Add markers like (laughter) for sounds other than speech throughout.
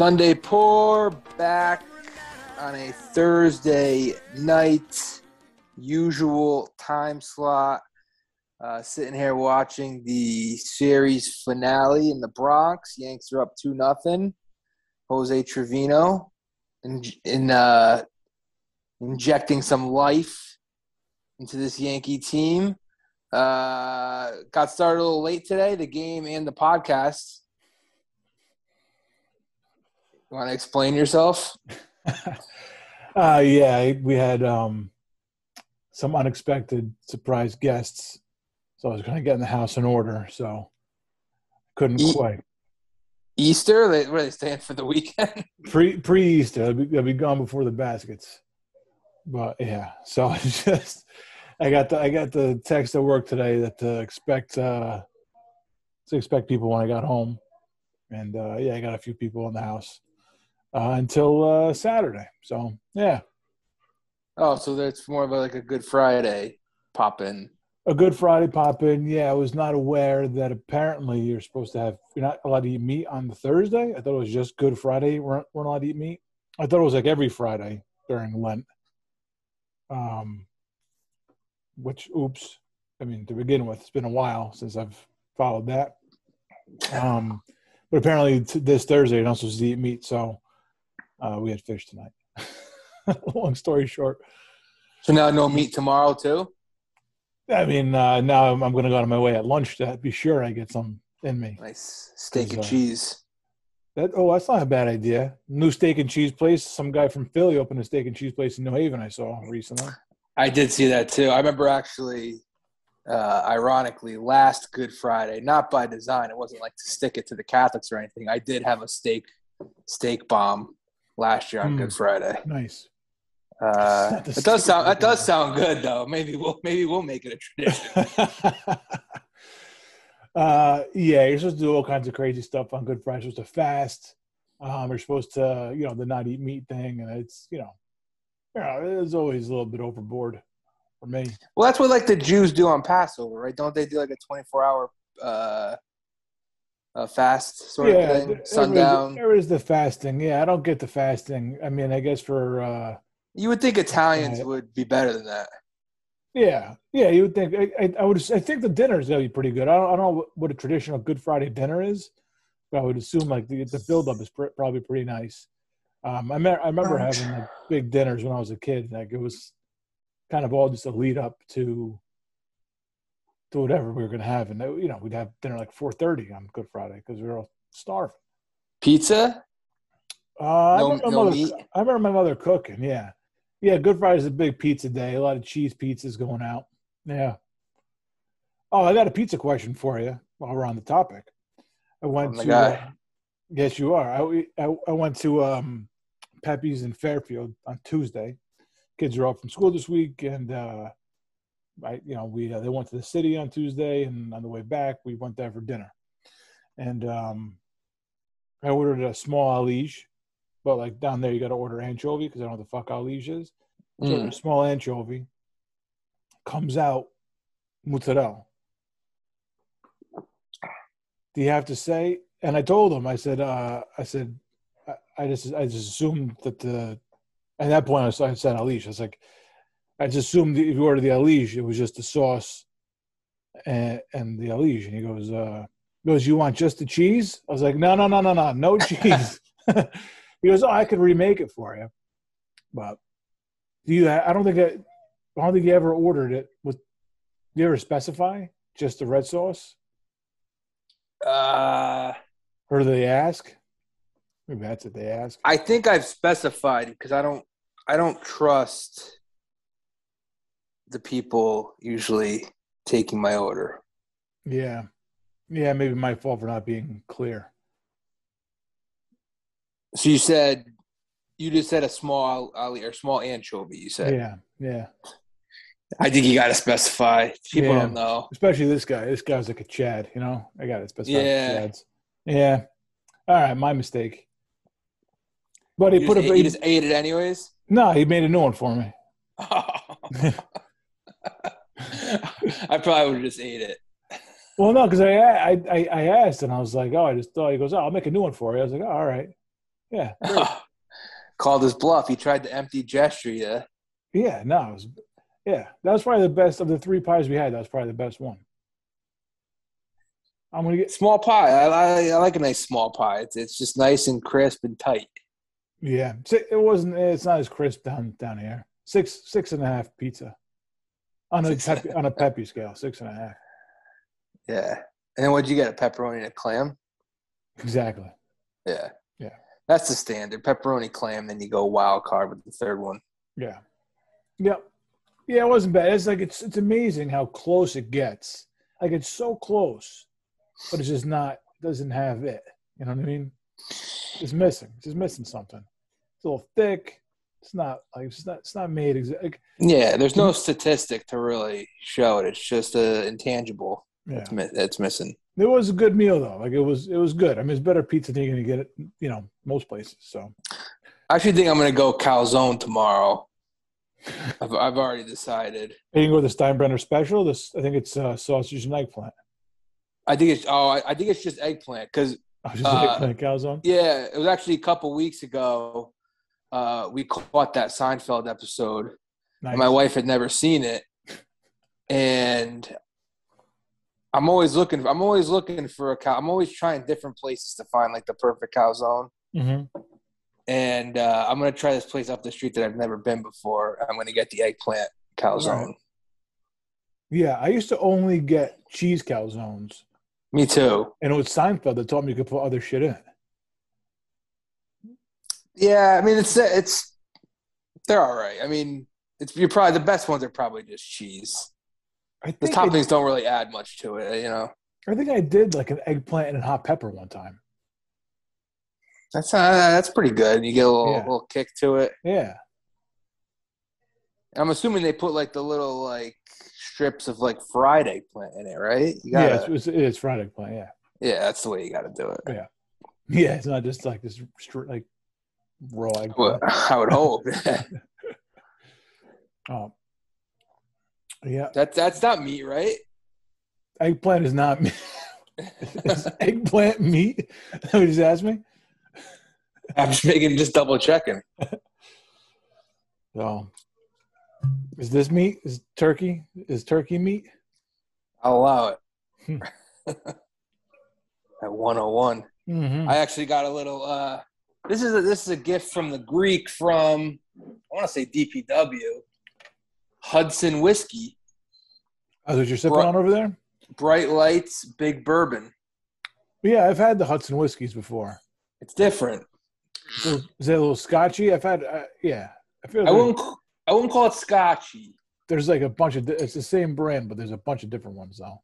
Sunday pour back on a Thursday night, usual time slot. Uh, sitting here watching the series finale in the Bronx. Yanks are up two nothing. Jose Trevino in, in uh, injecting some life into this Yankee team. Uh, got started a little late today, the game and the podcast. You want to explain yourself? (laughs) uh, yeah, we had um, some unexpected surprise guests, so I was going to get in the house in order, so couldn't e- quite. Easter? They, were they staying for the weekend? (laughs) pre pre Easter, they'll be, they'll be gone before the baskets. But yeah, so (laughs) it's just I got the I got the text at work today that to expect uh, to expect people when I got home, and uh, yeah, I got a few people in the house uh, until uh, Saturday. So yeah. Oh, so that's more of a, like a Good Friday pop in. A Good Friday pop in. Yeah, I was not aware that apparently you're supposed to have you're not allowed to eat meat on the Thursday. I thought it was just Good Friday weren't, weren't allowed to eat meat. I thought it was like every Friday during Lent. Um, which oops, I mean to begin with, it's been a while since I've followed that. Um, but apparently t- this Thursday you're not supposed to eat meat, so uh, we had fish tonight. (laughs) Long story short. So now no meat tomorrow too. I mean, uh, now I'm, I'm going to go on my way at lunch to be sure I get some in me. Nice steak and uh, cheese. That oh, that's not a bad idea. New steak and cheese place. Some guy from Philly opened a steak and cheese place in New Haven. I saw recently. I did see that too. I remember actually, uh, ironically, last Good Friday, not by design. It wasn't like to stick it to the Catholics or anything. I did have a steak steak bomb last year on mm, Good Friday. Nice. Uh, it does sound that does sound good though. Maybe we'll maybe we'll make it a tradition. (laughs) uh, yeah, you're supposed to do all kinds of crazy stuff on Good Friday. You're supposed to fast. Um, you're supposed to, you know, the not eat meat thing, and it's, you know, you know, it's always a little bit overboard for me. Well, that's what like the Jews do on Passover, right? Don't they do like a 24 hour uh, a fast sort yeah, of thing? Sundown. There is the fasting. Yeah, I don't get the fasting. I mean, I guess for uh, you would think Italians uh, would be better than that. Yeah, yeah, you would think. I, I, I would. I think the dinner is gonna be pretty good. I don't, I don't know what a traditional Good Friday dinner is, but I would assume like the the build up is pr- probably pretty nice. Um, I, me- I remember having like big dinners when I was a kid. Like it was kind of all just a lead up to to whatever we were going to have, and you know we'd have dinner like four thirty on Good Friday because we were all starving. Pizza. Uh, no, I, remember no mother? I remember my mother cooking. Yeah, yeah. Good Friday's a big pizza day. A lot of cheese pizzas going out. Yeah. Oh, I got a pizza question for you while we're on the topic. I went oh to. Uh, yes, you are. I, I, I went to um, Pepe's in Fairfield on Tuesday. Kids are off from school this week, and uh, I, you know, we uh, they went to the city on Tuesday, and on the way back, we went there for dinner. And um, I ordered a small alige, but like down there, you got to order anchovy because I don't know what the fuck alige is. So mm. a small anchovy comes out mozzarella. Do you have to say? And I told him, I said, uh, I said, I, I just, I just assumed that the. At that point, I said alige. I was like, I just assumed if you ordered the alige, it was just the sauce and, and the alige. And he goes, uh, goes, you want just the cheese? I was like, no, no, no, no, no, no (laughs) cheese. (laughs) he goes, oh, I could remake it for you. But do you? I don't think I, I don't think you ever ordered it. With, do you ever specify just the red sauce? Uh, or do they ask? Maybe that's what they ask. I think I've specified because I don't. I don't trust the people usually taking my order. Yeah. Yeah, maybe my fault for not being clear. So you said you just said a small or small anchovy. You said, yeah, yeah. I think you got to specify. People yeah. don't know, especially this guy. This guy's like a Chad, you know. I got to specify. Yeah, yeah. All right, my mistake. But he you put a. He just ate it anyways. No, he made a new one for me. (laughs) I probably would have just ate it. Well, no, because I, I I asked and I was like, oh, I just thought he goes, oh, I'll make a new one for you. I was like, oh, all right. Yeah. (laughs) Called his bluff. He tried the empty gesture you. Yeah, no, it was, yeah, that was probably the best of the three pies we had. That was probably the best one. I'm gonna get small pie. I, I, I like a nice small pie. It's it's just nice and crisp and tight. Yeah, it wasn't. It's not as crisp down down here. Six six and a half pizza on a Pepe, on a Pepe scale. Six and a half. Yeah, and then what'd you get? A pepperoni and a clam. Exactly. Yeah. Yeah. That's the standard pepperoni clam. Then you go wild card with the third one. Yeah. Yep. Yeah, it wasn't bad. It's like it's it's amazing how close it gets. Like it's so close, but it's just not doesn't have it. You know what I mean? It's missing. It's just missing something. It's a little thick. It's not like it's not it's not made exactly. Yeah, there's no statistic to really show it. It's just a intangible. Yeah, it's, it's missing. It was a good meal though. Like it was it was good. I mean, it's better pizza than you're gonna get it. You know, most places. So. I actually think I'm gonna go calzone tomorrow. I've, I've already decided. You can go with the Steinbrenner special. This I think it's uh, sausage and eggplant. I think it's oh I, I think it's just eggplant because oh, just uh, eggplant calzone. Yeah, it was actually a couple weeks ago. Uh, we caught that Seinfeld episode. Nice. My wife had never seen it, and I'm always looking. I'm always looking for a cow. I'm always trying different places to find like the perfect calzone. Mm-hmm and uh, I'm gonna try this place up the street that I've never been before. I'm gonna get the eggplant calzone. Right. Yeah, I used to only get cheese calzones. Me too. And it was Seinfeld that taught me you could put other shit in. Yeah, I mean it's it's they're all right. I mean, it's you're probably the best ones are probably just cheese. the toppings don't really add much to it, you know. I think I did like an eggplant and hot pepper one time. That's uh, that's pretty good. You get a little, yeah. little kick to it. Yeah. I'm assuming they put like the little like strips of like fried eggplant in it, right? You gotta, yeah, it's, it's fried eggplant. Yeah. Yeah, that's the way you got to do it. Yeah. (laughs) Yeah, it's not just like this straight like eggplant. Well, (laughs) I would hope. (laughs) oh. Yeah. That's that's not meat, right? Eggplant is not meat. is (laughs) eggplant meat? What just asked me? I'm just making, just double checking. So, is this meat? Is turkey? Is turkey meat? I'll allow it. Hmm. At 101. Mm-hmm. I actually got a little. uh This is a, this is a gift from the Greek from I want to say DPW, Hudson whiskey. Oh, that you're sipping on over there? Bright lights, big bourbon. Yeah, I've had the Hudson whiskeys before. It's different. Is it a little scotchy? I've had, uh, yeah. I feel. I wouldn't. I wouldn't call it scotchy. There's like a bunch of. It's the same brand, but there's a bunch of different ones though.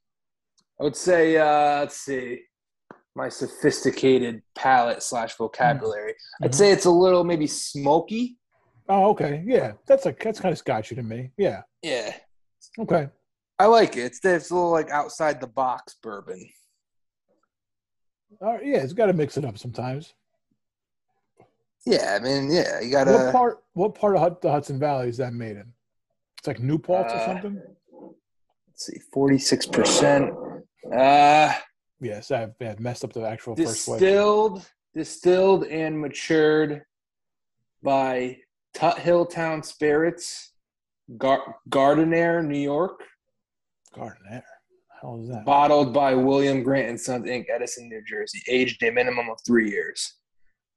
I would say. Uh, let's see. My sophisticated palate slash vocabulary. Mm-hmm. I'd say it's a little maybe smoky. Oh, okay. Yeah, that's like that's kind of scotchy to me. Yeah. Yeah. Okay. I like it. It's, it's a little like outside the box bourbon. Uh, yeah, it's got to mix it up sometimes. Yeah, I mean, yeah, you gotta. What part? What part of the Hudson Valley is that made in? It's like New Paltz uh, or something. Let's see, forty six percent. Uh yes, I've, I've messed up the actual distilled, distilled and matured by Tuthilltown Spirits, Gar- Gardenier, New York. Gardenier, how is that? Bottled by William Grant and Sons Inc., Edison, New Jersey. Aged a minimum of three years.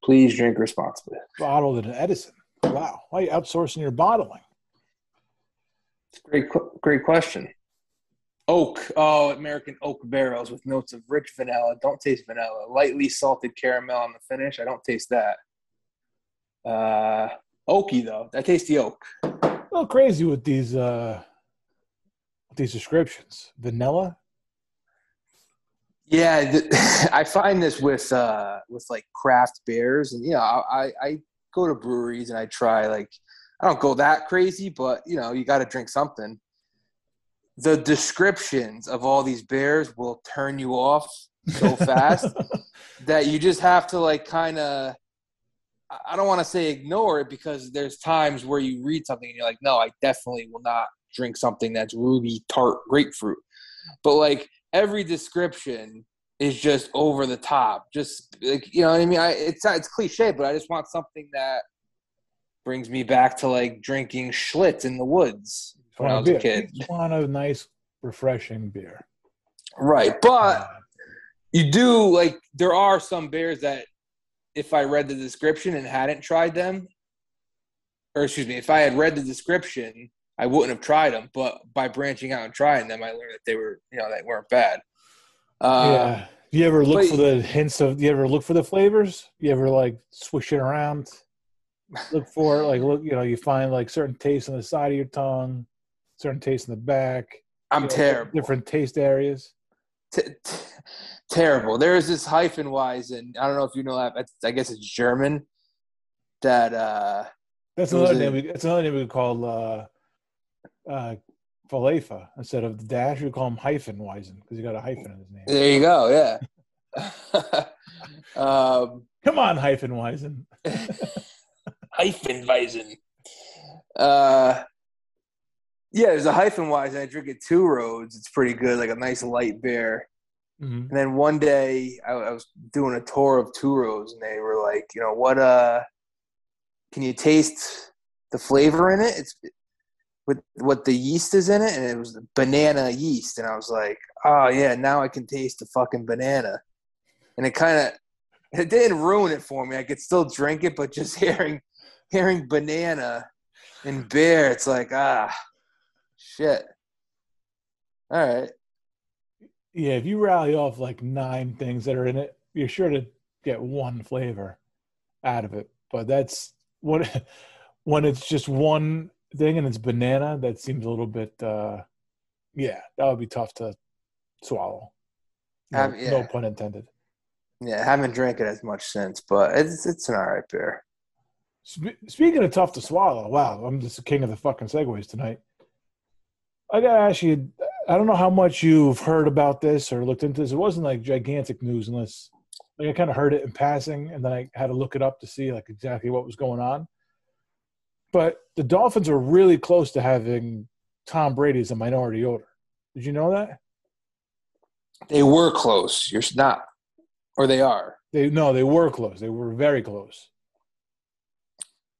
Please drink responsibly. Bottled in Edison. Wow. Why are you outsourcing your bottling? It's a great, great question. Oak. Oh, American oak barrels with notes of rich vanilla. Don't taste vanilla. Lightly salted caramel on the finish. I don't taste that. Uh, oaky though. I taste the oak. A little crazy with these uh, with these descriptions. Vanilla. Yeah, (laughs) I find this with uh, with like craft beers, and you know, I I go to breweries and I try like I don't go that crazy, but you know, you got to drink something. The descriptions of all these beers will turn you off so fast (laughs) that you just have to like kind of I don't want to say ignore it because there's times where you read something and you're like, no, I definitely will not drink something that's ruby tart grapefruit. But like every description is just over the top. Just like you know what I mean. I it's it's cliche, but I just want something that brings me back to like drinking Schlitz in the woods when I was a, a kid. Just want a nice, refreshing beer. Right, but you do like there are some beers that if I read the description and hadn't tried them, or excuse me, if I had read the description, I wouldn't have tried them. But by branching out and trying them, I learned that they were, you know, they weren't bad. Uh, yeah. You ever look but, for the hints of? Do You ever look for the flavors? You ever like swish it around? Look for like look. You know, you find like certain tastes on the side of your tongue, certain tastes in the back. I'm know, terrible. Different taste areas. T- t- terrible. There is this Hefeweizen. I don't know if you know that. I guess it's German. That uh, that's another name. We, that's another name we call uh, uh, Falefa instead of the dash. We call him hyphen Hefeweizen because he got a hyphen in his name. There you go. Yeah. (laughs) um, Come on, Hefeweizen. Hefeweizen. (laughs) (laughs) Uh, yeah, there's a Hefeweizen. I drink it two roads. It's pretty good, like a nice light beer. Mm-hmm. And then one day I, I, was doing a tour of two roads, and they were like, you know, what uh, can you taste the flavor in it? It's with what the yeast is in it, and it was banana yeast, and I was like, oh yeah, now I can taste the fucking banana, and it kind of it didn't ruin it for me. I could still drink it, but just (laughs) hearing hearing banana and beer, it's like ah, shit. All right. Yeah, if you rally off like nine things that are in it, you're sure to get one flavor out of it. But that's what (laughs) when it's just one thing and it's banana, that seems a little bit uh yeah, that would be tough to swallow. No, um, yeah. no pun intended. Yeah, haven't drank it as much since, but it's it's an alright beer. Speaking of tough to swallow, wow, I'm just the king of the fucking segues tonight. I gotta ask you, I don't know how much you've heard about this or looked into this. It wasn't like gigantic news unless like I kind of heard it in passing and then I had to look it up to see like exactly what was going on. But the Dolphins are really close to having Tom Brady as a minority owner. Did you know that? They were close. You're not, or they are. They no, they were close. They were very close.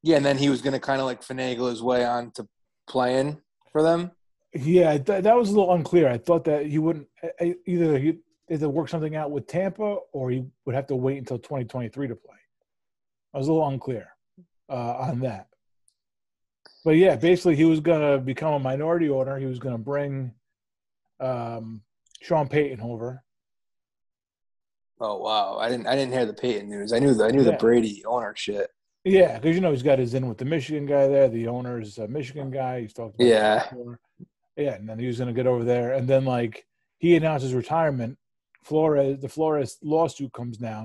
Yeah, and then he was going to kind of like finagle his way on to playing for them. Yeah, th- that was a little unclear. I thought that he wouldn't either he either work something out with Tampa or he would have to wait until 2023 to play. I was a little unclear uh, on that. But yeah, basically he was going to become a minority owner. He was going to bring um, Sean Payton over. Oh wow! I didn't I didn't hear the Payton news. I knew the I knew yeah. the Brady owner shit. Yeah, because you know he's got his in with the Michigan guy there. The owner's a Michigan guy. He's talked. yeah. Yeah, and then he was going to get over there, and then like he announces retirement. Flores, the Flores lawsuit comes down,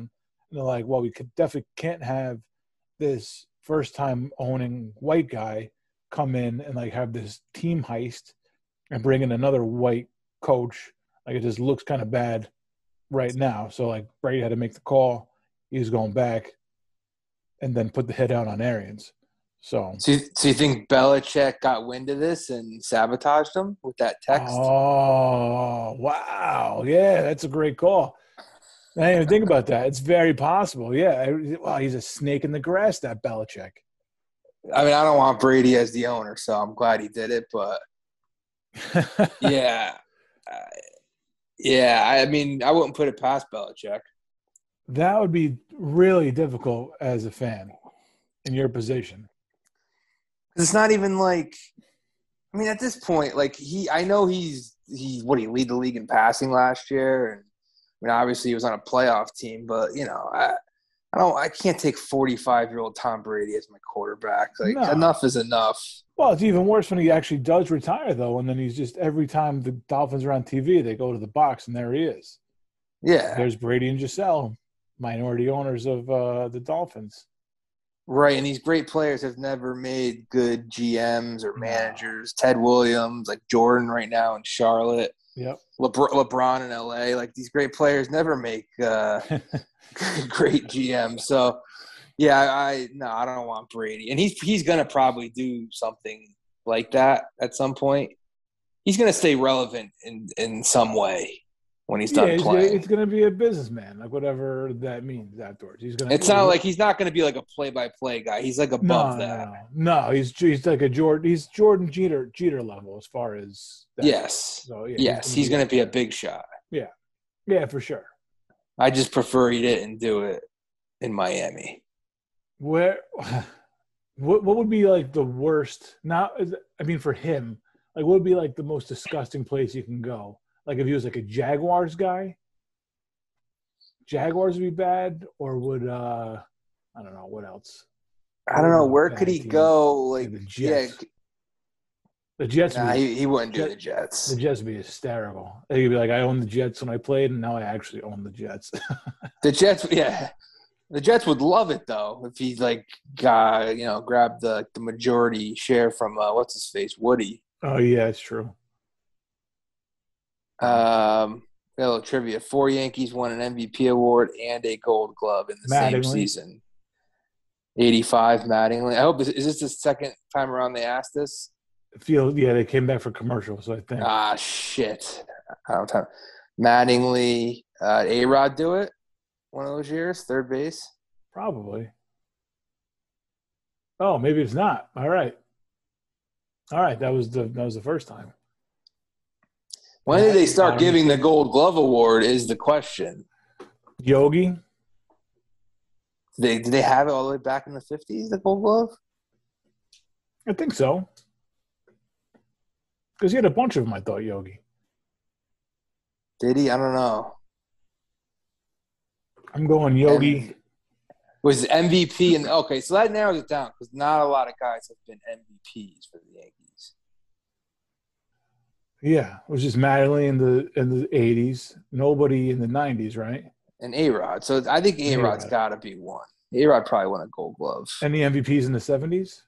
and they're like, "Well, we could definitely can't have this first time owning white guy come in and like have this team heist and bring in another white coach. Like it just looks kind of bad right now. So like Brady had to make the call. He's going back and then put the head out on Arians. So, so you, so you think Belichick got wind of this and sabotaged him with that text? Oh, wow. Yeah, that's a great call. I didn't even think about that. It's very possible. Yeah. Well, he's a snake in the grass, that Belichick. I mean, I don't want Brady as the owner, so I'm glad he did it. But (laughs) yeah, uh, yeah. I mean, I wouldn't put it past Belichick. That would be really difficult as a fan in your position. It's not even like, I mean, at this point, like he, I know he's he what he lead the league in passing last year, and I mean, obviously he was on a playoff team, but you know, I, I don't, I can't take forty-five year old Tom Brady as my quarterback. Like no. enough is enough. Well, it's even worse when he actually does retire, though, and then he's just every time the Dolphins are on TV, they go to the box, and there he is. Yeah, there's Brady and Gisele, minority owners of uh, the Dolphins. Right, and these great players have never made good GMs or managers. Ted Williams, like Jordan right now in Charlotte. Yep. LeBron, LeBron in LA, like these great players never make uh, (laughs) (laughs) great GMs. So, yeah, I, I no, I don't want Brady, and he's he's gonna probably do something like that at some point. He's gonna stay relevant in in some way. When he's done yeah, playing. He's going to be a businessman, like whatever that means afterwards. He's going. It's not like he's not going to be like a play-by-play guy. He's like above no, that. No, no, he's he's like a Jordan. He's Jordan Jeter Jeter level as far as. That. Yes. So, yeah, yes, he's going to be a big shot. Yeah, yeah, for sure. I just prefer he didn't do it in Miami. Where, (sighs) what what would be like the worst? Not, I mean, for him, like what would be like the most disgusting place you can go? Like if he was like a Jaguars guy, Jaguars would be bad, or would uh I don't know what else. I don't know where could he team? go. Like the Jets. Yeah, the Jets. Nah, be, he, he wouldn't do the Jets. The Jets would be hysterical. He'd be like, "I own the Jets when I played, and now I actually own the Jets." (laughs) the Jets, yeah, the Jets would love it though if he like got you know grabbed the the majority share from uh, what's his face Woody. Oh yeah, it's true. Um, a little trivia: Four Yankees won an MVP award and a Gold Glove in the Mattingly. same season. Eighty-five, Mattingly. I hope this, is this the second time around they asked this? Feel yeah, they came back for commercials. I think. Ah shit! I don't know. Mattingly, uh, A Rod do it one of those years, third base. Probably. Oh, maybe it's not. All right. All right, that was the that was the first time. When did they start giving the Gold Glove award? Is the question. Yogi. They did they have it all the way back in the fifties? The Gold Glove. I think so. Because he had a bunch of them. I thought Yogi. Did he? I don't know. I'm going Yogi. And was MVP and okay, so that narrows it down because not a lot of guys have been MVPs for the Yankees. Yeah, it was just Mattingly in the in the eighties. Nobody in the nineties, right? And A Rod. So I think A Rod's got to be one. A Rod probably won a Gold Glove. Any MVPs in the seventies?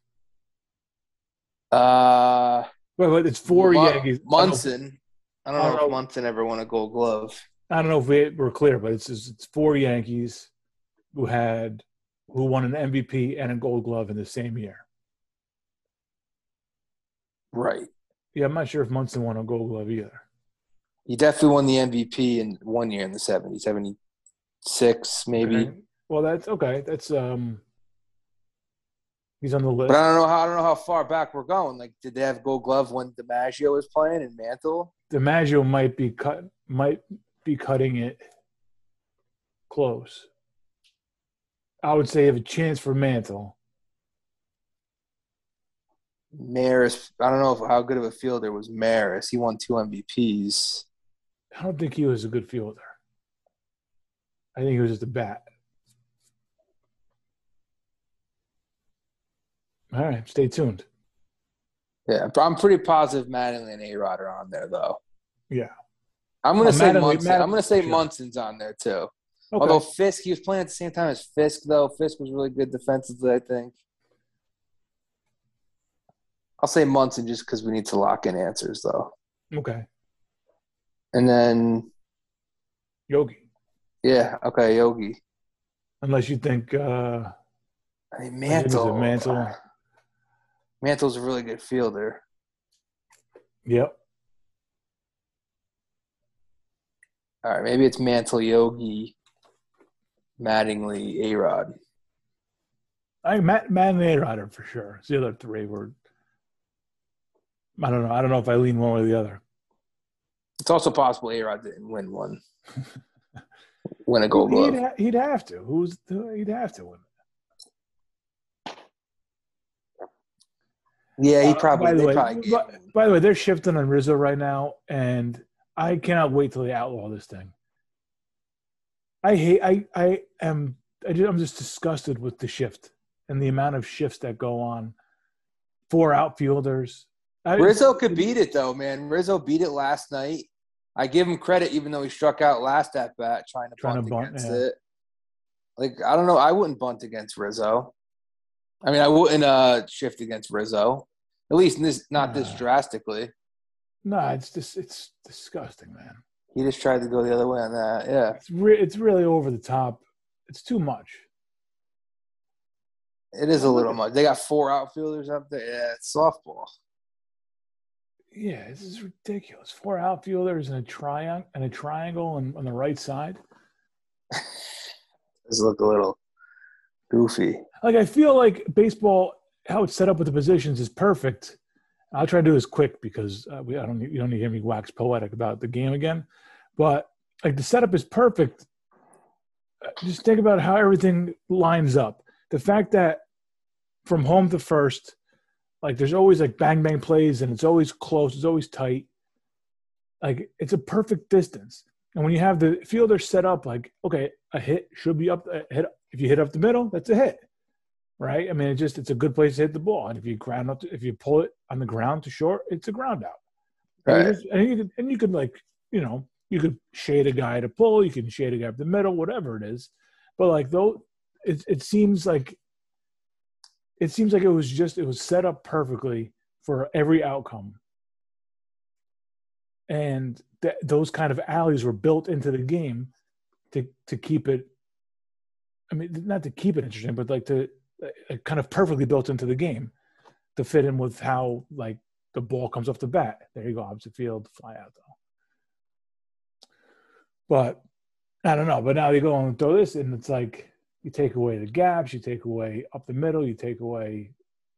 Uh, wait, wait, it's four Yankees. Munson. I don't, know, I don't know if Munson ever won a Gold Glove. I don't know if we were clear, but it's it's four Yankees who had who won an MVP and a Gold Glove in the same year. Right. Yeah, I'm not sure if Munson won a Gold Glove either. He definitely won the MVP in one year in the 70s, 76 maybe. Okay. Well, that's okay. That's um, he's on the list. But I don't know how I don't know how far back we're going. Like, did they have Gold Glove when DiMaggio was playing in Mantle? DiMaggio might be cut, might be cutting it close. I would say have a chance for Mantle. Maris, I don't know if, how good of a fielder was Maris. He won two MVPs. I don't think he was a good fielder. I think he was just a bat. All right, stay tuned. Yeah, I'm pretty positive Mattingly and A Rod are on there, though. Yeah. I'm gonna oh, say Munson. I'm gonna say sure. Munson's on there too. Okay. Although Fisk, he was playing at the same time as Fisk, though. Fisk was really good defensively, I think. I'll say Munson just because we need to lock in answers, though. Okay. And then Yogi. Yeah. Okay, Yogi. Unless you think. uh I mean, Mantle. Mantle. Mantle's a really good fielder. Yep. All right, maybe it's Mantle, Yogi, Mattingly, A Rod. I Matt, Mattingly, A Rod for sure. It's the other three were I don't know. I don't know if I lean one way or the other. It's also possible A Rod didn't win one. (laughs) win a gold glove. He'd, ha- he'd, have to. Who's he'd have to win. Yeah, he probably. Uh, by, the way, probably by, by, the way, they're shifting on Rizzo right now, and I cannot wait till they outlaw this thing. I hate. I I am. I just, I'm just disgusted with the shift and the amount of shifts that go on. Four outfielders, I, Rizzo could beat it though, man. Rizzo beat it last night. I give him credit, even though he struck out last at bat trying to trying bunt, to bunt against yeah. it. Like I don't know, I wouldn't bunt against Rizzo. I mean, I wouldn't uh, shift against Rizzo. At least this, not this drastically. No, it's just it's disgusting, man. He just tried to go the other way on that. Yeah, it's re- it's really over the top. It's too much. It is a little much. They got four outfielders up there. Yeah, it's softball. Yeah, this is ridiculous. Four outfielders and a triangle and a triangle on, on the right side. Does look a little goofy. Like I feel like baseball, how it's set up with the positions is perfect. I'll try to do this quick because uh, we I don't you don't need to hear me wax poetic about the game again, but like the setup is perfect. Uh, just think about how everything lines up. The fact that from home to first, like there's always like bang bang plays and it's always close, it's always tight. Like it's a perfect distance. And when you have the fielder set up, like okay, a hit should be up. A hit if you hit up the middle, that's a hit, right? I mean, it just it's a good place to hit the ball. And if you ground up, to, if you pull it on the ground to short, it's a ground out. Right. And, just, and you could and you could like you know you could shade a guy to pull, you can shade a guy up the middle, whatever it is. But like though, it it seems like it seems like it was just it was set up perfectly for every outcome. And th- those kind of alleys were built into the game to to keep it i mean not to keep it interesting but like to uh, kind of perfectly built into the game to fit in with how like the ball comes off the bat. There you go opposite field fly out though. But i don't know but now they go and throw this and it's like you take away the gaps, you take away up the middle, you take away.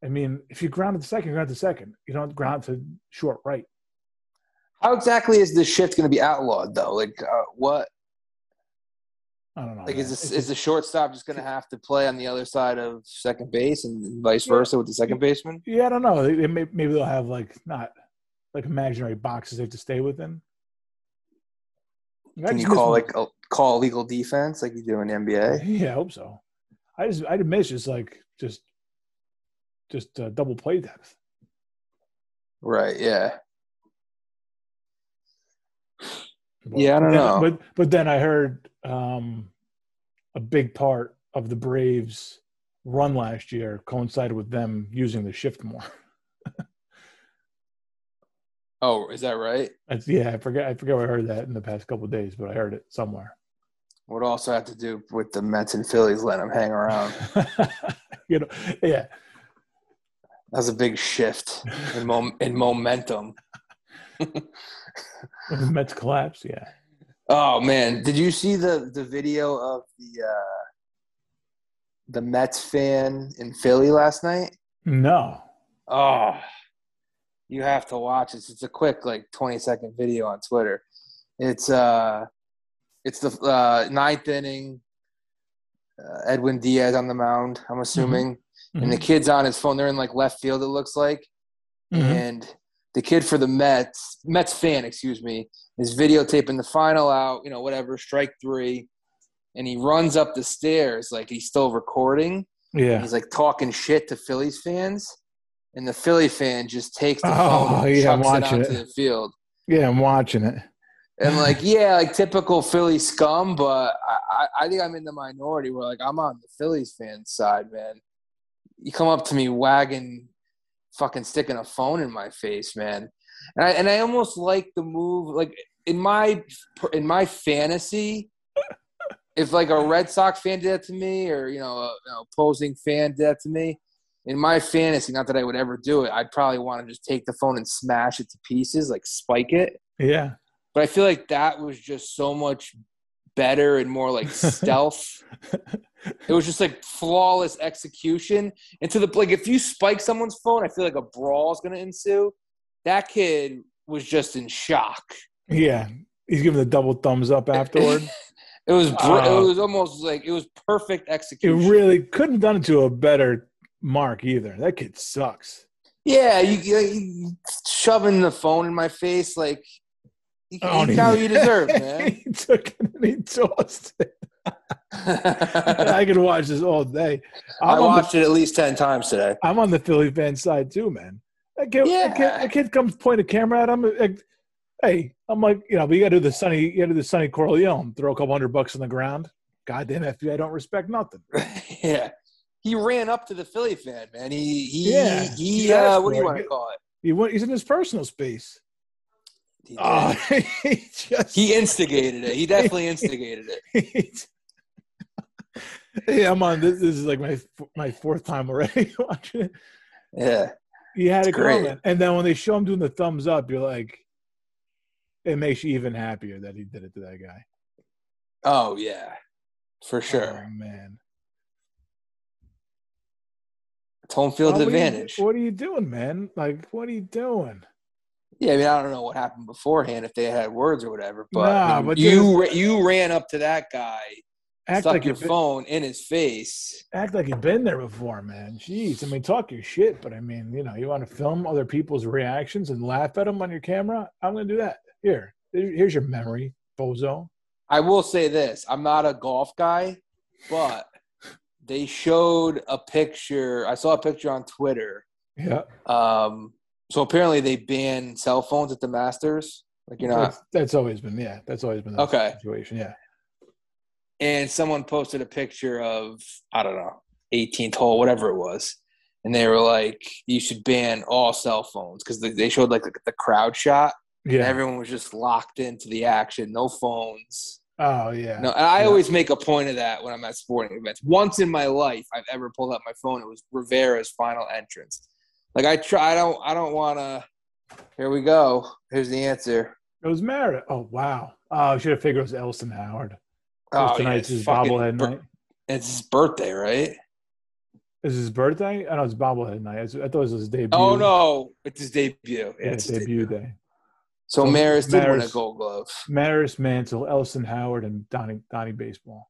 I mean, if you ground to second, ground to second. You don't ground to short right. How exactly is this shift going to be outlawed, though? Like, uh, what? I don't know. Like, man. is this, is the shortstop just going to have to play on the other side of second base and vice versa with the second baseman? Yeah, I don't know. They, they may, maybe they'll have like not like imaginary boxes they have to stay within. Can you call like a, call legal defense like you do in the NBA? Yeah, I hope so. I just I'd miss just like just just uh, double play depth. Right. Yeah. But, yeah, I don't know. But but then I heard um, a big part of the Braves' run last year coincided with them using the shift more. (laughs) Oh, is that right? That's, yeah, I forget. I forget where I heard that in the past couple days, but I heard it somewhere. Would also have to do with the Mets and Phillies letting them hang around. (laughs) you know, yeah. That's a big shift in, mom- in momentum. the Mets collapse, yeah. Oh man, did you see the the video of the uh, the Mets fan in Philly last night? No. Oh, you have to watch this. It's a quick like 20 second video on Twitter. It's uh it's the uh, ninth inning. Uh, Edwin Diaz on the mound, I'm assuming, mm-hmm. and the mm-hmm. kid's on his phone. They're in like left field. It looks like, mm-hmm. and the kid for the Mets, Mets fan, excuse me, is videotaping the final out. You know, whatever, strike three, and he runs up the stairs like he's still recording. Yeah, he's like talking shit to Phillies fans and the Philly fan just takes the (laughs) oh, phone oh, and yeah, chucks it it. the field. Yeah, I'm watching it. And (laughs) like, yeah, like typical Philly scum, but I, I think I'm in the minority where like I'm on the Phillies fan side, man. You come up to me wagging, fucking sticking a phone in my face, man. And I and I almost like the move, like in my in my fantasy. if like a Red Sox fan did that to me, or you know, a, know, opposing fan did that to me, in my fantasy, not that I would ever do it, I'd probably want to just take the phone and smash it to pieces, like spike it. Yeah. But I feel like that was just so much better and more like (laughs) stealth. it was just like flawless execution. And to the like, if you spike someone's phone, I feel like a brawl is going to ensue. That kid was just in shock. Yeah, he's giving the double thumbs up (laughs) afterward. it was uh, it was almost like it was perfect execution. It really couldn't have done it to a better Mark either. That kid sucks. Yeah, you, you, shoving the phone in my face like you, how you deserve, man. he took it and he tossed it. (laughs) I could watch this all day. I'm i watched the, it at least ten times today. I'm on the Philly fan side too, man. That kid, yeah. kid, a kid comes point a camera at him. Like, hey, I'm like, you know, but you got to do the sunny, you got to do the Sonny Corleone, throw a couple hundred bucks on the ground. Goddamn FBI don't respect nothing. (laughs) yeah, he ran up to the Philly fan, man. He he yeah, he, he uh, what do you want to call it? He went, he's in his personal space. He, oh, (laughs) he, just, he instigated it. He definitely (laughs) instigated it. (laughs) yeah, I'm on this. This is like my my fourth time already watching it. Yeah, You had it's it great. coming. And then when they show him doing the thumbs up, you're like, it makes you even happier that he did it to that guy. Oh yeah, for sure. Oh, man, it's home field what advantage. Are you, what are you doing, man? Like, what are you doing? Yeah, I mean, I don't know what happened beforehand if they had words or whatever, but, nah, I mean, but you you ran up to that guy, act stuck like your phone in his face. Act like you've been there before, man. Jeez, I mean, talk your shit, but I mean, you know, you want to film other people's reactions and laugh at them on your camera. I'm gonna do that. Here, here's your memory, bozo. I will say this: I'm not a golf guy, but they showed a picture. I saw a picture on Twitter. Yeah. Um. So apparently they banned cell phones at the Masters. Like you're not. That's, that's always been yeah. That's always been the okay situation. Yeah. And someone posted a picture of I don't know 18th hole, whatever it was, and they were like, "You should ban all cell phones" because they showed like the crowd shot yeah. everyone was just locked into the action, no phones. Oh yeah. No, I yeah. always make a point of that when I'm at sporting events. Once in my life, I've ever pulled out my phone. It was Rivera's final entrance. Like I try, I don't, I don't want to. Here we go. Here's the answer. It was Maris. Oh wow. Oh, I should have figured it was Elston Howard. Oh, tonight's yeah, his bobblehead night. It's his birthday, right? Is his birthday? I know it's bobblehead night. I thought it was his oh, debut. Oh no, it's his debut. Yeah, it's debut, debut day. So, Maris did Maris, win a Gold Glove. Maris, Mantle, Elston Howard, and Donnie Donnie Baseball.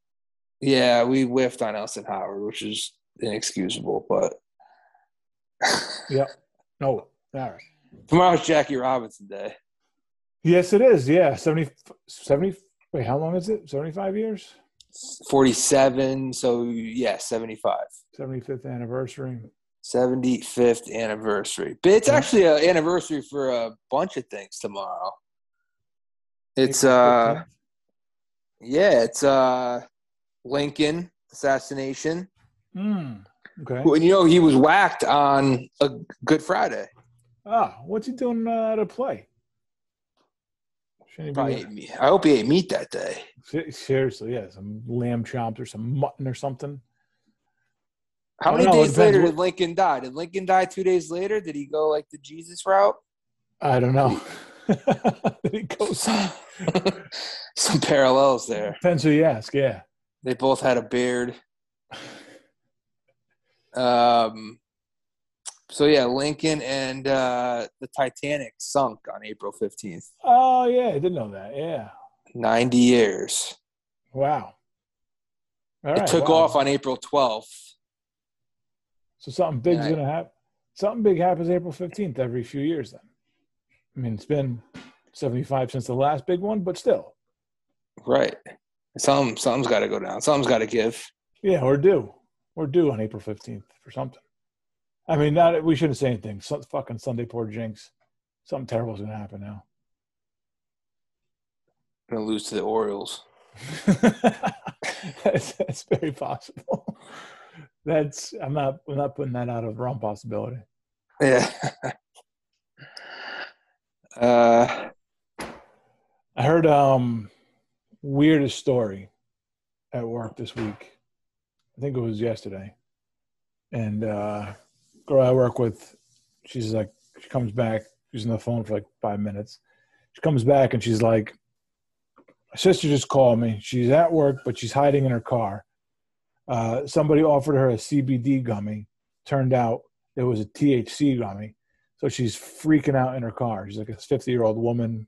Yeah, we whiffed on Elston Howard, which is inexcusable, but (laughs) yeah. Oh, no, all right. Tomorrow's Jackie Robinson Day. Yes, it is. Yeah, 70, 70 Wait, how long is it? Seventy-five years. Forty-seven. So yeah, seventy-five. Seventy-fifth anniversary. 75th anniversary. But it's actually an anniversary for a bunch of things tomorrow. It's uh yeah, it's uh Lincoln assassination. Mm, okay. And you know he was whacked on a Good Friday. Ah, what's he doing uh, to play? I hope he ate meat that day. Seriously, yeah, some lamb chops or some mutton or something. How many know, days later did Lincoln die? Did Lincoln die two days later? Did he go like the Jesus route? I don't know. (laughs) did he go some, (laughs) some parallels there? Depends who you ask. Yeah, they both had a beard. Um. So yeah, Lincoln and uh, the Titanic sunk on April fifteenth. Oh yeah, I didn't know that. Yeah, ninety years. Wow. All it right, took wow. off on April twelfth. So something big's I, gonna happen. Something big happens April fifteenth every few years. Then, I mean, it's been seventy-five since the last big one, but still. Right. Some something's got to go down. Something's got to give. Yeah, we're due. We're due on April fifteenth for something. I mean, not we shouldn't say anything. Some fucking Sunday poor jinx. Something terrible's gonna happen now. gonna lose to the Orioles. (laughs) that's, that's very possible that's I'm not I'm not putting that out of the realm possibility. Yeah. (laughs) uh, I heard um weirdest story at work this week. I think it was yesterday. And uh girl I work with, she's like she comes back, she's on the phone for like five minutes. She comes back and she's like, My sister just called me. She's at work, but she's hiding in her car uh, somebody offered her a CBD gummy. Turned out it was a THC gummy. So she's freaking out in her car. She's like a 50 year old woman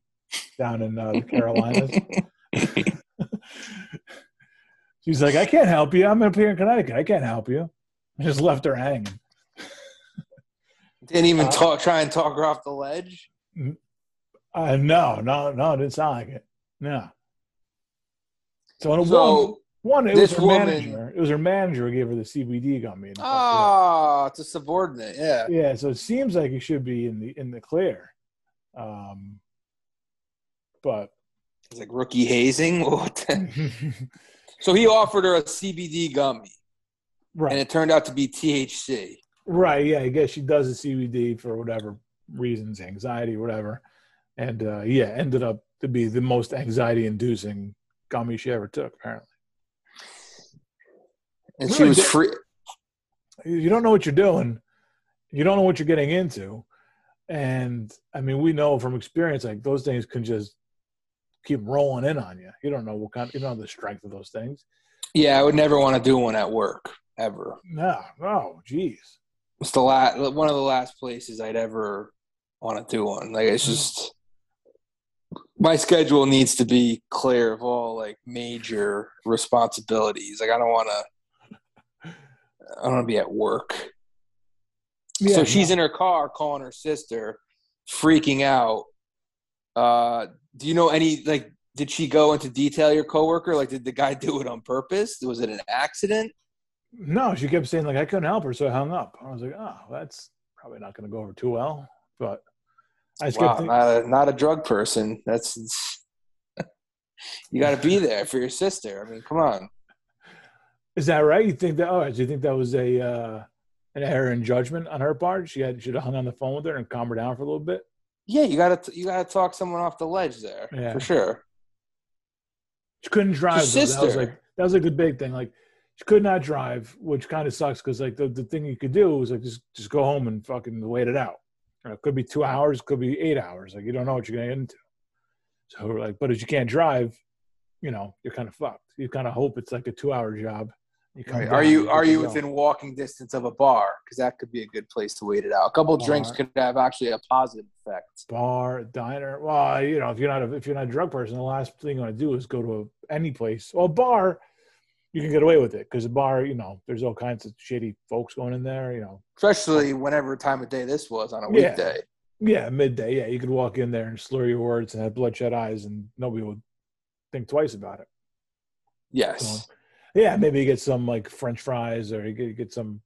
down in uh, the Carolinas. (laughs) she's like, I can't help you. I'm up here in Connecticut. I can't help you. I just left her hanging. Didn't even uh, talk. Try and talk her off the ledge. Uh, no, no, no. It didn't sound like it. No. So, so one, it this was her woman, manager. It was her manager who gave her the CBD gummy. Oh, it's a subordinate. Yeah. Yeah. So it seems like it should be in the in the clear. Um, but it's like rookie hazing. (laughs) (laughs) so he offered her a CBD gummy, right? And it turned out to be THC. Right. Yeah. I guess she does the CBD for whatever reasons, anxiety, whatever, and uh, yeah, ended up to be the most anxiety-inducing gummy she ever took, apparently and she was free. You don't know what you're doing, you don't know what you're getting into. And I mean, we know from experience, like those things can just keep rolling in on you. You don't know what kind, you don't know the strength of those things. Yeah, I would never want to do one at work ever. No, no, jeez. It's the last, one of the last places I'd ever want to do one. Like it's hmm. just my schedule needs to be clear of all like major responsibilities. Like I don't want to, I don't want to be at work. Yeah, so she's in her car calling her sister, freaking out. Uh, do you know any like? Did she go into detail your coworker? Like, did the guy (laughs) do it on purpose? Was it an accident? No, she kept saying like I couldn't help her, so I hung up. I was like, oh, that's probably not going to go over too well. But I just wow, not, a, not a drug person. That's (laughs) you got to be there for your sister. I mean, come on. Is that right? You think that? Oh, do you think that was a uh, an error in judgment on her part? She had should have hung on the phone with her and calmed her down for a little bit. Yeah, you got to you got to talk someone off the ledge there yeah. for sure. She couldn't drive. That was like that was like the big thing. Like she could not drive, which kind of sucks because like the, the thing you could do was like just just go home and fucking wait it out. You know, it could be two hours, could be eight hours. Like you don't know what you're gonna get into. So like, but if you can't drive, you know, you're kind of fucked. You kind of hope it's like a two hour job. You right. Are you are you within walking distance of a bar? Because that could be a good place to wait it out. A couple bar, drinks could have actually a positive effect. Bar, diner. Well, you know, if you're not a, if you're not a drug person, the last thing you want to do is go to a, any place. Well, bar, you can get away with it because a bar, you know, there's all kinds of shady folks going in there. You know, especially whenever time of day this was on a weekday. Yeah, yeah midday. Yeah, you could walk in there and slur your words and have bloodshot eyes, and nobody would think twice about it. Yes. So, yeah, maybe you get some like French fries, or you get, get some,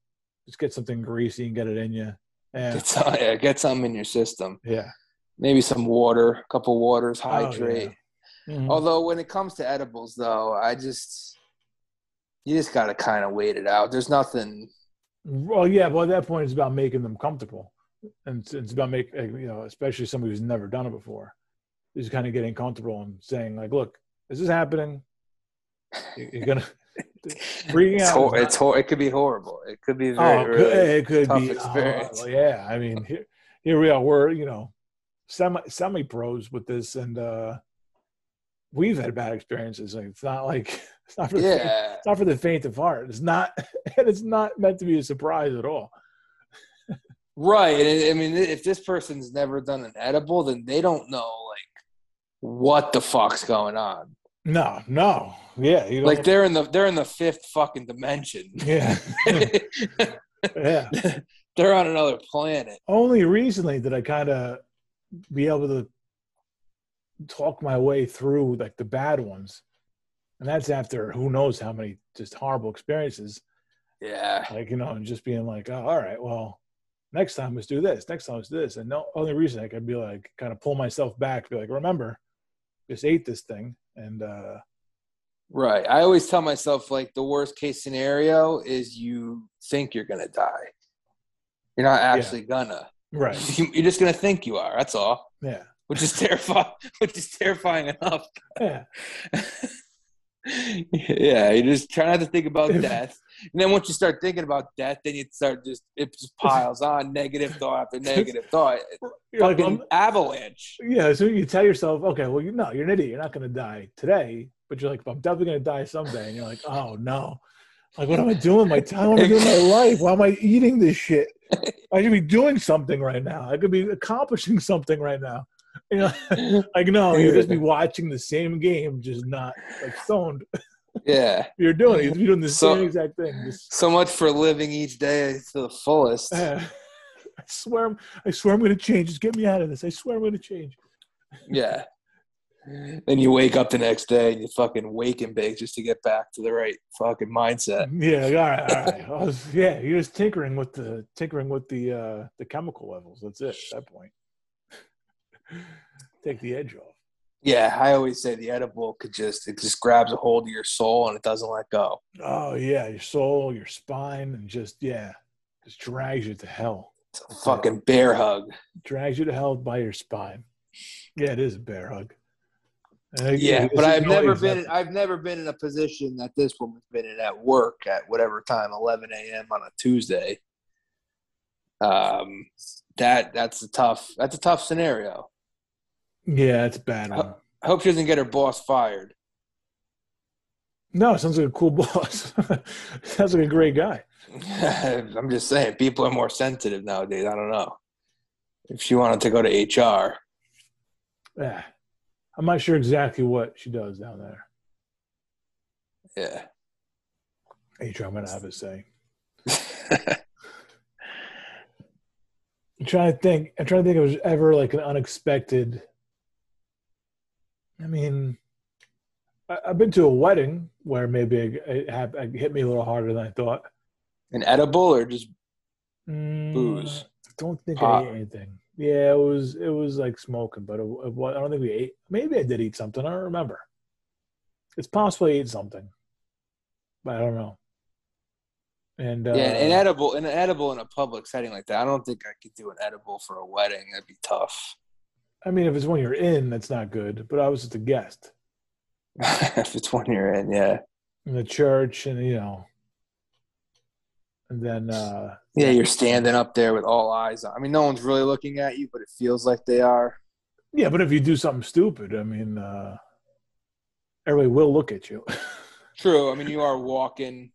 just get something greasy and get it in you. Yeah. Get some, yeah, get some in your system. Yeah. Maybe some water, a couple waters, hydrate. Oh, yeah. mm-hmm. Although when it comes to edibles, though, I just you just got to kind of wait it out. There's nothing. Well, yeah, but at that point, it's about making them comfortable, and it's about making you know, especially somebody who's never done it before, is kind of getting comfortable and saying like, "Look, this is happening. You're gonna freaking it's. Hor- it's hor- It could be horrible. It could be very, oh, really it could be, experience. Oh, yeah, I mean, here, here we are. We're you know, semi semi pros with this, and uh we've had bad experiences. Like, it's not like (laughs) it's not for the yeah. faint, it's not for the faint of heart. It's not, (laughs) and it's not meant to be a surprise at all. right. I mean, if this person's never done an edible, then they don't know like what the fuck's going on. No, no, yeah, like they're in the they're in the fifth fucking dimension. (laughs) Yeah, (laughs) yeah, they're on another planet. Only recently did I kind of be able to talk my way through like the bad ones, and that's after who knows how many just horrible experiences. Yeah, like you know, and just being like, oh, all right, well, next time let's do this. Next time let's do this. And the only reason I could be like, kind of pull myself back, be like, remember, just ate this thing, and uh Right. I always tell myself like the worst case scenario is you think you're gonna die. You're not actually yeah. gonna. Right. (laughs) You're just gonna think you are. That's all. Yeah which is terrifying. (laughs) Which is terrifying enough. Yeah. (laughs) yeah, you just try not to think about death, and then once you start thinking about death, then you start just it just piles on (laughs) negative thought after negative thought. You're like an um, avalanche. Yeah, so you tell yourself, okay, well, you know, you're an idiot. You're not going to die today, but you're like, I'm definitely going to die someday, and you're like, oh no, like what am I doing? My time? What am I doing my life? Why am I eating this shit? I should be doing something right now. I could be accomplishing something right now. You (laughs) know, like no, you just be (laughs) watching the same game, just not like stoned. Yeah, (laughs) you're doing it. You're doing the so, same exact thing. Just, so much for living each day to the fullest. (laughs) I swear, I swear, I'm going to change. Just get me out of this. I swear, I'm going to change. Yeah. Then you wake up the next day and you fucking wake and bake just to get back to the right fucking mindset. (laughs) Yeah, all right, all right. Was, yeah, you're just tinkering with the tinkering with the uh the chemical levels. That's it at that point take the edge off. Yeah, I always say the edible could just it just grabs a hold of your soul and it doesn't let go. Oh yeah, your soul, your spine, and just yeah, just drags you to hell. It's a fucking bear hug. Drags you to hell by your spine. Yeah, it is a bear hug. Yeah, but I've never been. In, I've never been in a position that this woman's been in at work at whatever time, 11 a.m. on a Tuesday. Um, that that's a tough that's a tough scenario. Yeah, it's bad. I, I hope she doesn't get her boss fired. No, sounds like a cool (laughs) boss. sounds like a great guy. (laughs) I'm just saying, people are more sensitive nowadays. I don't know if she wanted to go to HR. Yeah, I'm not sure exactly what she does down there. Yeah, HR might have a say. (laughs) I'm trying to think. I'm trying to think. If it was ever like an unexpected. I mean, I, have been to a wedding where maybe it, it, it, hit me a little harder than I thought. An edible or just mm, booze? I don't think I ate anything. Yeah, it was it was like smoking, but it, it, I don't think we ate. Maybe I did eat something. I don't remember. It's possible I ate something, but I don't know. And uh, yeah, an edible, an edible in a public setting like that. I don't think I could do an edible for a wedding. That'd be tough. I mean, if it's when you're in, that's not good. But I was just a guest. (laughs) if it's when you're in, yeah. In the church, and you know, and then uh yeah, you're standing up there with all eyes on. I mean, no one's really looking at you, but it feels like they are. Yeah, but if you do something stupid, I mean, uh everybody will look at you. (laughs) True. I mean, you are walking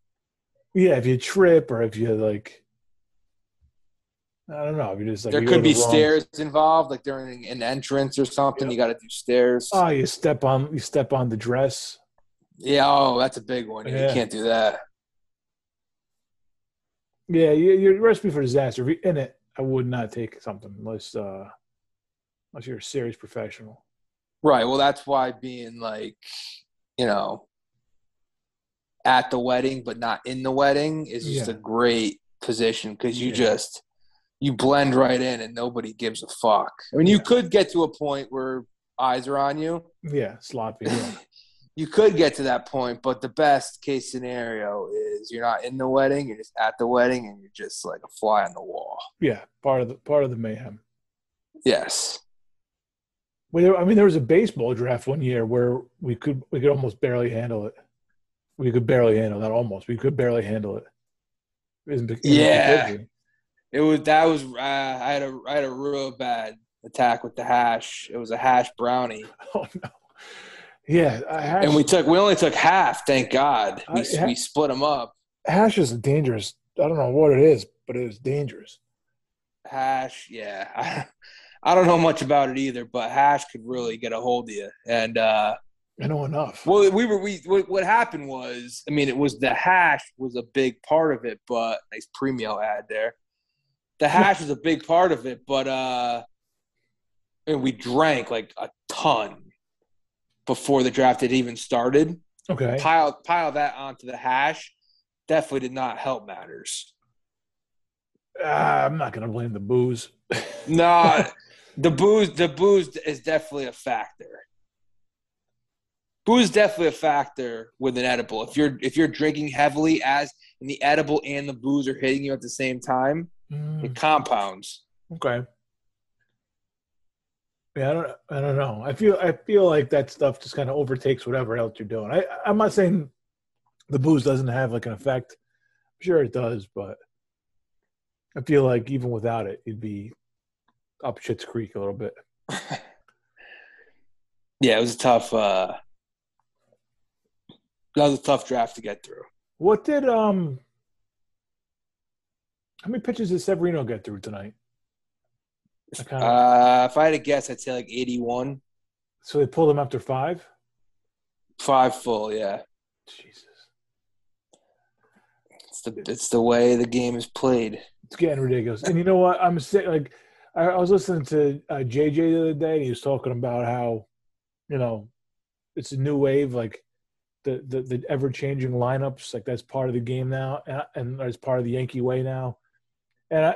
yeah, if you trip or if you like, I don't know. If you just like there could be the stairs involved, like during an entrance or something. Yep. You got to do stairs. Oh, you step on you step on the dress. Yeah. Oh, that's a big one. Yeah. You can't do that. Yeah, you, you're recipe for disaster. If you're in it, I would not take something unless uh, unless you're a serious professional. Right. Well, that's why being like, you know, at the wedding but not in the wedding is just yeah. a great position because you yeah. just you blend right in and nobody gives a fuck. I mean, you could get to a point where eyes are on you. Yeah, sloppy. Yeah. (laughs) you could get to that point, but the best case scenario is you're not in the wedding, you're just at the wedding, and you're just like a fly on the wall. Yeah, part of the part of the mayhem. Yes. Well, I mean, there was a baseball draft one year where we could we could almost barely handle it. We could barely handle that. Almost, we could barely handle it. it yeah, it was that was. Uh, I had a I had a real bad attack with the hash. It was a hash brownie. (laughs) Oh no. Yeah, hash, and we took we only took half. Thank God, we I, we split them up. Hash is dangerous. I don't know what it is, but it is dangerous. Hash, yeah. I, (laughs) I don't know much about it either, but hash could really get a hold of you. And uh, I know enough. Well, we were we what happened was, I mean, it was the hash was a big part of it, but nice premium ad there. The hash was a big part of it, but uh, and we drank like a ton before the draft had even started. Okay. Pile pile that onto the hash definitely did not help matters. Uh, I'm not gonna blame the booze. (laughs) no, the booze the booze is definitely a factor booze is definitely a factor with an edible. If you're if you're drinking heavily as and the edible and the booze are hitting you at the same time, mm. it compounds. Okay. Yeah, I don't I don't know. I feel I feel like that stuff just kind of overtakes whatever else you're doing. I I'm not saying the booze doesn't have like an effect. I'm sure it does, but I feel like even without it, you'd be up shit's creek a little bit. (laughs) yeah, it was a tough uh that was a tough draft to get through. What did um? How many pitches did Severino get through tonight? Kind of... Uh, if I had to guess, I'd say like eighty-one. So they pulled him after five. Five full, yeah. Jesus. It's the it's the way the game is played. It's getting ridiculous. And you know what? I'm sick. Like I, I was listening to uh, JJ the other day. And he was talking about how, you know, it's a new wave. Like the the, the ever changing lineups like that's part of the game now, and, and as part of the Yankee way now. And I,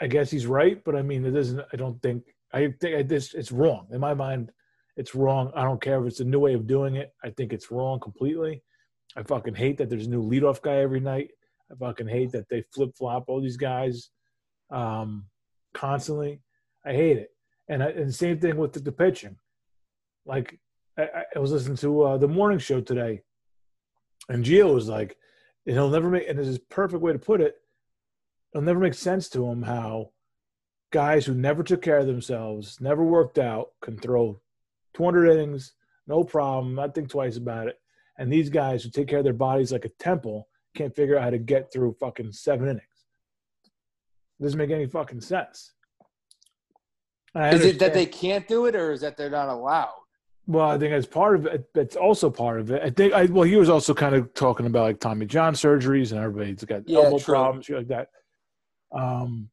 I guess he's right, but I mean, it doesn't. I don't think. I think this it's wrong in my mind. It's wrong. I don't care if it's a new way of doing it. I think it's wrong completely. I fucking hate that there's a new leadoff guy every night. I fucking hate that they flip flop all these guys um, constantly. I hate it. And, I, and same thing with the, the pitching. Like I, I was listening to uh, the morning show today, and Gio was like, and "He'll never make." And this is perfect way to put it. It'll never make sense to him how guys who never took care of themselves, never worked out, can throw 200 innings, no problem, not think twice about it. And these guys who take care of their bodies like a temple can't figure out how to get through fucking seven innings. It doesn't make any fucking sense. Is it that they can't do it, or is that they're not allowed? Well, I think as part of it, it's also part of it. I think. I, well, he was also kind of talking about like Tommy John surgeries and everybody's got yeah, elbow true. problems, like that. Um,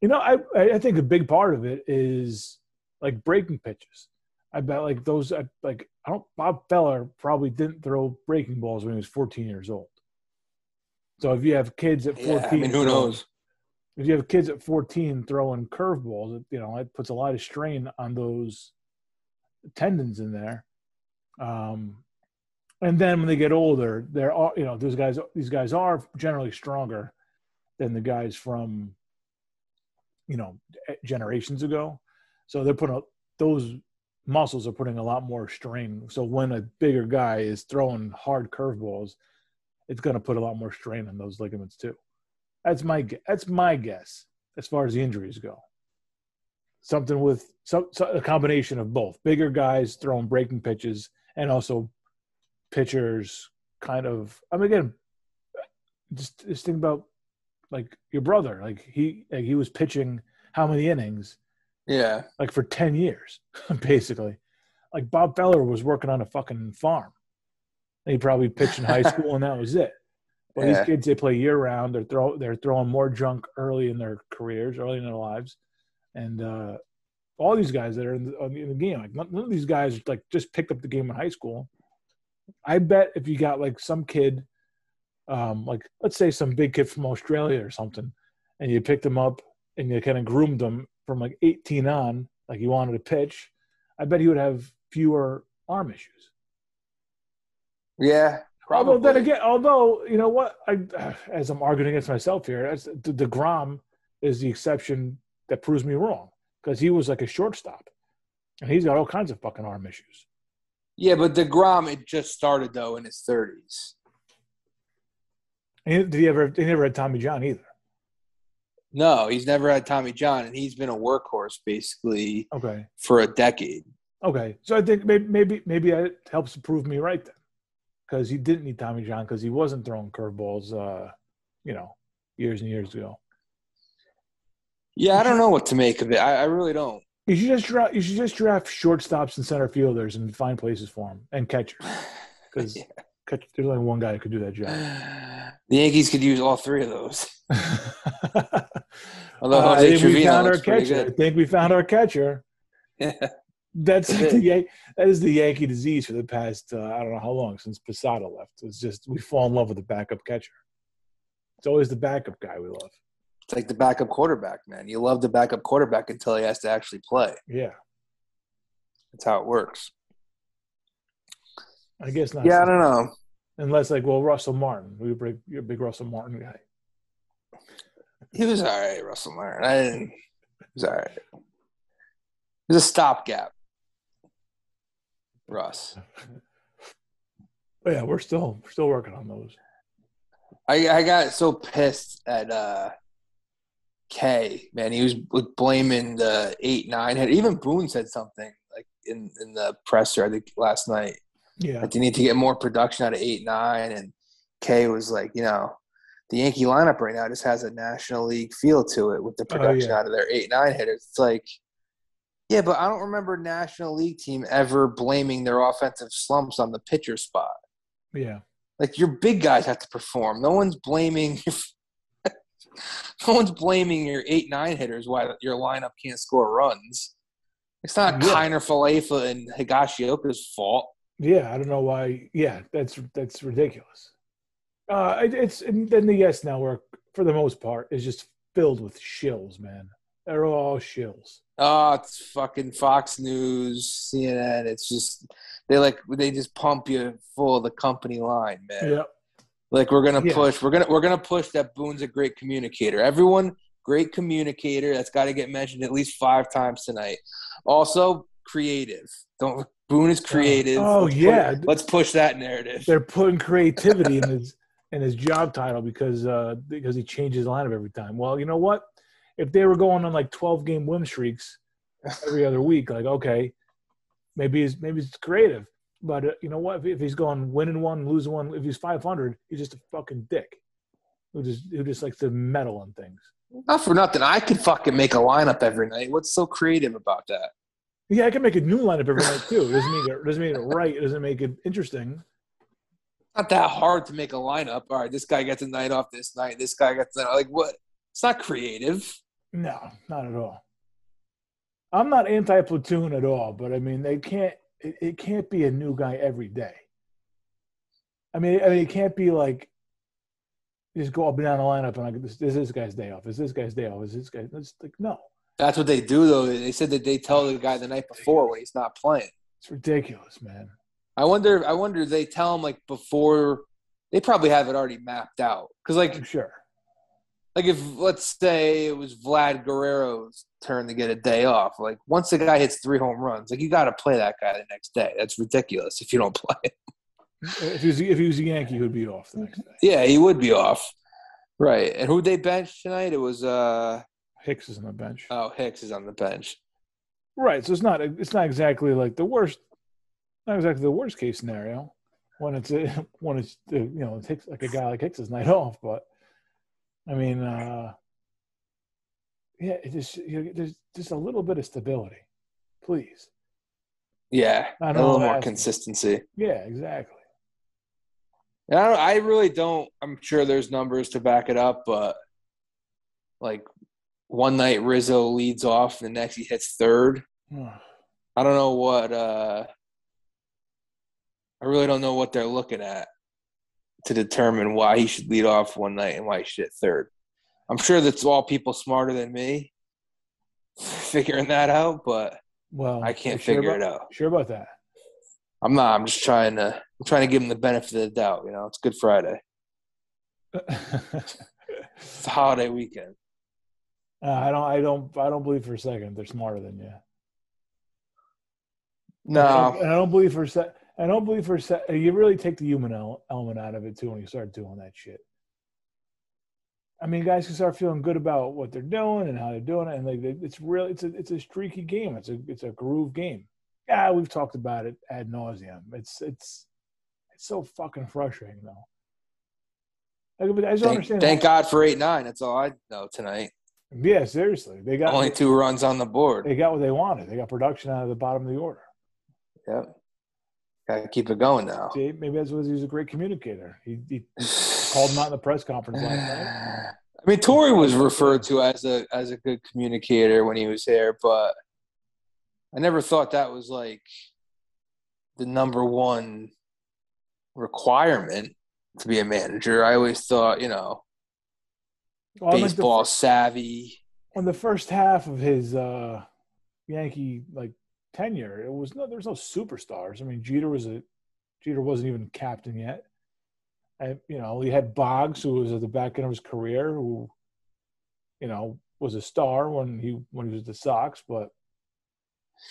you know, I I think a big part of it is like breaking pitches. I bet like those like I don't Bob Feller probably didn't throw breaking balls when he was 14 years old. So if you have kids at 14, yeah, I mean, who knows? If you have kids at 14 throwing curveballs, you know, it puts a lot of strain on those tendons in there. Um, and then when they get older, they're all you know, those guys these guys are generally stronger than the guys from you know generations ago. So they're putting those muscles are putting a lot more strain. So when a bigger guy is throwing hard curveballs, it's going to put a lot more strain on those ligaments too. That's my that's my guess as far as the injuries go. Something with some, a combination of both bigger guys throwing breaking pitches and also pitchers kind of. I mean, again, just just think about like your brother. Like he like he was pitching how many innings? Yeah, like for ten years, (laughs) basically. Like Bob Feller was working on a fucking farm. He probably pitched in high (laughs) school and that was it. But yeah. these kids, they play year round. They're throw they're throwing more junk early in their careers, early in their lives, and uh, all these guys that are in the, in the game, like none of these guys like just picked up the game in high school. I bet if you got like some kid, um, like let's say some big kid from Australia or something, and you picked him up and you kind of groomed him from like 18 on, like you wanted to pitch, I bet he would have fewer arm issues. Yeah, Probably. Although then again, although you know what, I (sighs) as I'm arguing against myself here, that's, the Degrom is the exception that proves me wrong because he was like a shortstop, and he's got all kinds of fucking arm issues. Yeah, but Degrom it just started though in his Did he ever? He never had Tommy John either. No, he's never had Tommy John, and he's been a workhorse basically. Okay. For a decade. Okay, so I think maybe maybe maybe it helps prove me right then because he didn't need Tommy John because he wasn't throwing curveballs, uh, you know, years and years ago. Yeah, I don't know what to make of it. I, I really don't. You should just draft. You should just draft shortstops and center fielders and find places for them and catchers (sighs) because yeah. Catch, there's only one guy who could do that job. (sighs) The Yankees could use all three of those. (laughs) Although uh, I think we found our catcher. I think we found our catcher. Yeah. That's (laughs) the that is the Yankee disease for the past uh, I don't know how long since Posada left. It's just we fall in love with the backup catcher. It's always the backup guy we love. It's like the backup quarterback, man. You love the backup quarterback until he has to actually play. Yeah, that's how it works. I guess not. Yeah, I don't know. Unless like, well, Russell Martin, we were you're a big Russell Martin guy. He was all right, Russell Martin. I didn't. He was all right. It was a stopgap. Russ. But yeah, we're still we're still working on those. I I got so pissed at uh K man. He was blaming the eight nine. Even Boone said something like in in the presser I think last night. Yeah, like they need to get more production out of eight nine, and K was like, you know, the Yankee lineup right now just has a National League feel to it with the oh, production oh, yeah. out of their eight nine hitters. It's like yeah, but I don't remember National League team ever blaming their offensive slumps on the pitcher spot. Yeah. Like your big guys have to perform. No one's blaming (laughs) no one's blaming your eight nine hitters why your lineup can't score runs. It's not yeah. Kiner Falefa and Higashioka's fault. Yeah, I don't know why. Yeah, that's that's ridiculous. Uh, it's and then the yes network for the most part is just filled with shills, man. They're all shills. Oh, it's fucking Fox News, CNN. It's just they like they just pump you full of the company line, man. Yep. Like we're gonna yeah. push, we're gonna we're gonna push that Boone's a great communicator. Everyone, great communicator. That's got to get mentioned at least five times tonight. Also, creative. Don't Boone is creative. Oh, let's yeah, put, let's push that narrative. They're putting creativity in his and his job title because uh, because he changes lineup every time. Well, you know what? If they were going on like 12 game win streaks every other week, like okay, maybe he's maybe it's creative. But uh, you know what? If, if, he's going winning one, losing one, if he's 500, he's just a fucking dick who just who just likes to meddle on things. Not for nothing. I could fucking make a lineup every night. What's so creative about that? Yeah, I can make a new lineup every night too. It doesn't make it doesn't make it right. It doesn't make it interesting. Not that hard to make a lineup. All right, this guy gets a night off this night. This guy gets a. Like what? It's not creative. No, not at all. I'm not anti platoon at all, but I mean they can't. It, it can't be a new guy every day. I mean, I mean, it can't be like just go up and down the lineup and like this, this is this guy's day off. Is this guy's day off? Is this guy? It's like no. That's what they do though. They said that they tell the guy the night before when he's not playing. It's ridiculous, man. I wonder. I wonder. They tell him like before. They probably have it already mapped out because, like, I'm sure. Like if let's say it was Vlad Guerrero's turn to get a day off, like once the guy hits three home runs, like you got to play that guy the next day. That's ridiculous if you don't (laughs) play. If he was if he was a Yankee, he would be off the next day. Yeah, he would be off. Right. And who they bench tonight? It was uh Hicks is on the bench. Oh, Hicks is on the bench. Right. So it's not it's not exactly like the worst not exactly the worst case scenario when it's a, (laughs) when it's you know it takes like a guy like Hicks' night (laughs) off, but I mean, uh yeah, it just you know, there's just a little bit of stability, please. Yeah, a little more consistency. Yeah, exactly. I, I really don't. I'm sure there's numbers to back it up, but like one night Rizzo leads off, the next he hits third. (sighs) I don't know what. uh I really don't know what they're looking at to determine why he should lead off one night and why he should hit third. I'm sure that's all people smarter than me (laughs) figuring that out, but well, I can't figure sure about, it out. Sure about that? I'm not. I'm just trying to. I'm trying to give him the benefit of the doubt. You know, it's Good Friday. (laughs) it's a holiday weekend. Uh, I don't. I don't. I don't believe for a second they're smarter than you. No, I don't, I don't believe for a sec. I don't believe for a sec. You really take the human element out of it too when you start doing that shit. I mean, guys can start feeling good about what they're doing and how they're doing it, and like it's really it's a it's a streaky game. It's a it's a groove game yeah, we've talked about it ad nauseum. It's it's it's so fucking frustrating though. I just thank, understand. Thank God for eight nine. That's all I know tonight. Yeah, seriously, they got only two runs on the board. They got what they wanted. They got production out of the bottom of the order. Yep. Got to keep it going now. See, maybe that's because he was a great communicator. He, he called him out in the press conference last night. (sighs) I mean, Torre was referred to as a as a good communicator when he was here, but I never thought that was like the number one requirement to be a manager. I always thought, you know, well, baseball like the, savvy. On the first half of his uh, Yankee like tenure, it was no there was no superstars. I mean, Jeter was a Jeter wasn't even captain yet. And you know, he had Boggs, who was at the back end of his career, who, you know, was a star when he when he was the Sox, but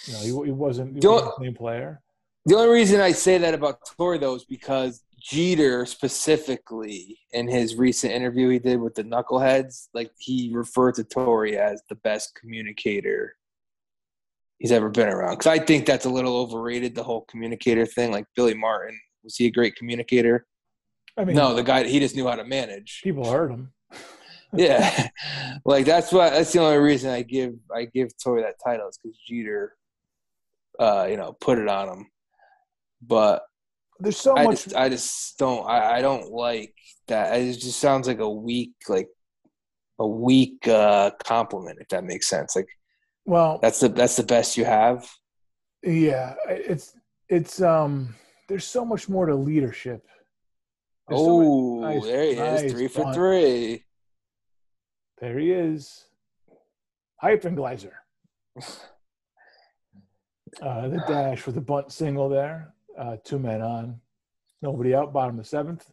you know, he, he wasn't, he wasn't the same player. The only reason I say that about Torre though is because Jeter specifically in his recent interview he did with the Knuckleheads, like he referred to Torre as the best communicator he's ever been around. Because I think that's a little overrated, the whole communicator thing. Like Billy Martin, was he a great communicator? I mean, no, the guy he just knew how to manage. People heard him. (laughs) yeah, like that's what that's the only reason I give I give Torre that title is because Jeter, uh, you know, put it on him. But there's so I much. Just, I just don't. I, I don't like that. It just sounds like a weak, like a weak uh, compliment, if that makes sense. Like, well, that's the that's the best you have. Yeah, it's it's um. There's so much more to leadership. There's oh, so nice, there he nice is, three for three. There he is. Hypengleiser. (laughs) Uh, the dash with a bunt single there. Uh, two men on. Nobody out, bottom of the seventh.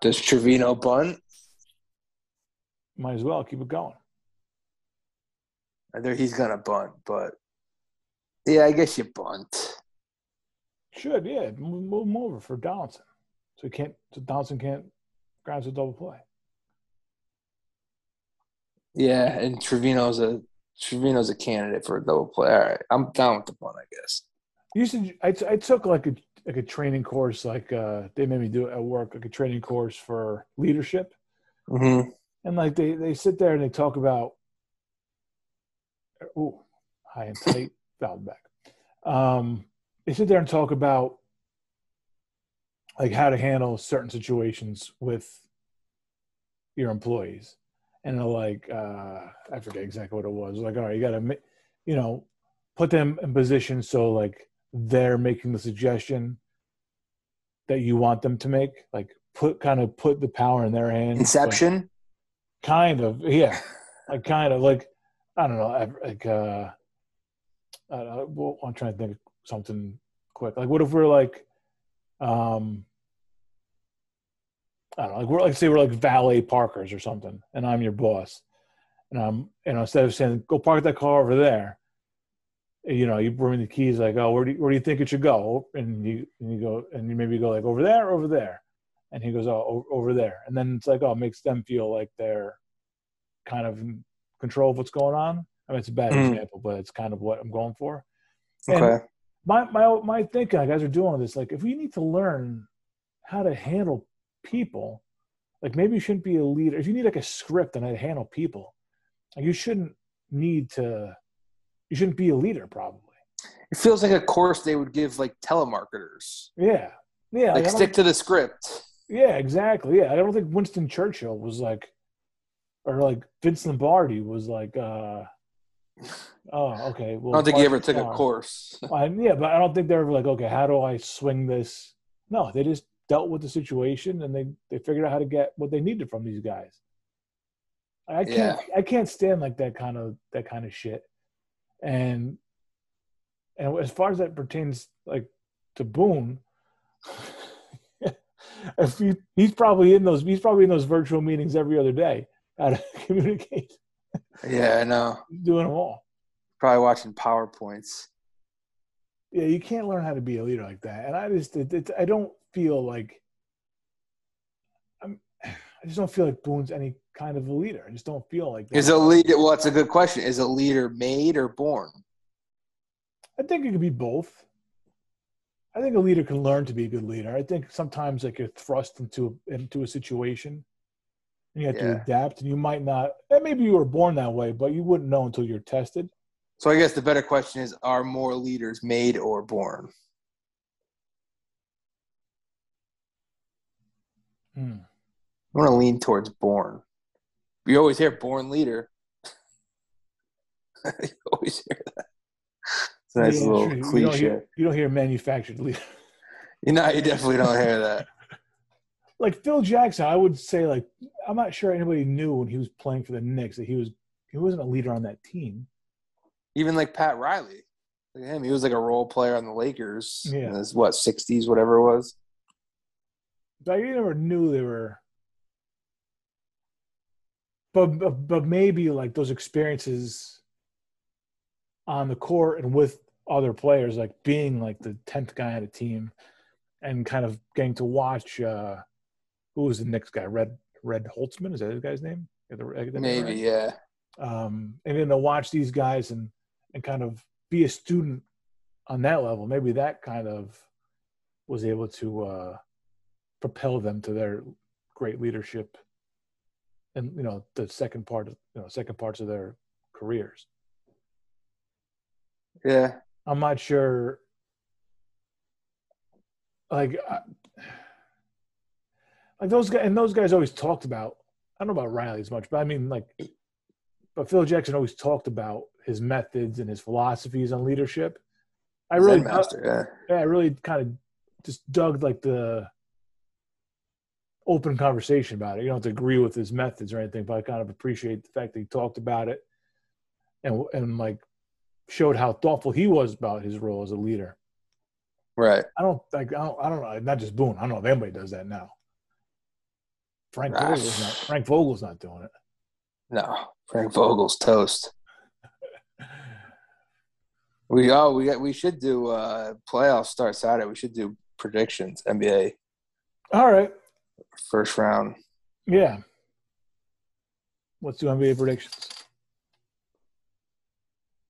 Does Trevino bunt? Might as well keep it going. I think he's going to bunt, but yeah, I guess you bunt. Should, yeah. Move him over for Donaldson. So he can't, so Donaldson can't grounds of double play. Yeah, and Trevino's a Trevino's a candidate for a double play. All right, I'm down with the punt, I guess. You said I, t- I took like a like a training course, like uh, they made me do it at work, like a training course for leadership. Mm-hmm. And like they they sit there and they talk about, oh, high and tight, (laughs) valve back. Um, they sit there and talk about like how to handle certain situations with your employees and like uh i forget exactly what it was like all right you gotta you know put them in position so like they're making the suggestion that you want them to make like put kind of put the power in their hands inception? kind of yeah. Like kind of like i don't know like uh I don't know, i'm trying to think of something quick. Like what if we're like um I don't know, like we're like say we're like valet parkers or something, and I'm your boss, and I'm you know instead of saying go park that car over there, you know you bring the keys like oh where do you, where do you think it should go, and you and you go and you maybe go like over there over there, and he goes oh over there, and then it's like oh it makes them feel like they're kind of in control of what's going on. I mean it's a bad mm. example, but it's kind of what I'm going for. Okay. And my my my thinking, guys are doing this. Like if we need to learn how to handle people, like maybe you shouldn't be a leader. If you need like a script and how to handle people, like you shouldn't need to. You shouldn't be a leader, probably. It feels like a course they would give like telemarketers. Yeah, yeah. Like, like stick to the script. Yeah, exactly. Yeah, I don't think Winston Churchill was like, or like Vince Lombardi was like. uh (sighs) Oh, okay. Well, I don't think he ever took a course. (laughs) I, yeah, but I don't think they're ever like, okay, how do I swing this? No, they just dealt with the situation and they they figured out how to get what they needed from these guys. I can't yeah. I can't stand like that kind of that kind of shit. And and as far as that pertains like to Boone, (laughs) if he, he's probably in those he's probably in those virtual meetings every other day (laughs) how to communicate. Yeah, I know. He's doing them all. Probably watching PowerPoints. Yeah, you can't learn how to be a leader like that. And I just it, it, I don't feel like I'm, (sighs) I just don't feel like Boone's any kind of a leader. I just don't feel like. That. Is a leader? Well, it's a good question. Is a leader made or born? I think it could be both. I think a leader can learn to be a good leader. I think sometimes like you're thrust into into a situation, and you have yeah. to adapt, and you might not. And maybe you were born that way, but you wouldn't know until you're tested. So I guess the better question is: Are more leaders made or born? Hmm. I want to lean towards born. You always hear born leader. (laughs) you always hear that. It's a nice yeah, little true. cliche. You don't, hear, you don't hear manufactured leader. You know, you definitely don't hear that. (laughs) like Phil Jackson, I would say like I'm not sure anybody knew when he was playing for the Knicks that he was he wasn't a leader on that team. Even like Pat Riley, look at him. He was like a role player on the Lakers yeah. in his what 60s, whatever it was. But you never knew they were. But, but but maybe like those experiences on the court and with other players, like being like the tenth guy on a team, and kind of getting to watch uh who was the next guy, Red Red Holzman, is that his guy's name? Maybe, yeah. Um, and then to watch these guys and and kind of be a student on that level, maybe that kind of was able to uh propel them to their great leadership and you know the second part of you know second parts of their careers. Yeah. I'm not sure like like those guys and those guys always talked about i don't know about riley as much but i mean like but phil jackson always talked about his methods and his philosophies on leadership. I really master, yeah. yeah i really kind of just dug like the open conversation about it. You don't have to agree with his methods or anything, but I kind of appreciate the fact that he talked about it and and like showed how thoughtful he was about his role as a leader. Right. I don't like I don't, I don't know. Not just Boone. I don't know if anybody does that now. Frank ah. Vogel's not. Frank Vogel's not doing it. No, Frank Vogel's toast. we oh we got we should do uh playoffs start Saturday. We should do predictions NBA. All right first round. Yeah. Let's do NBA predictions.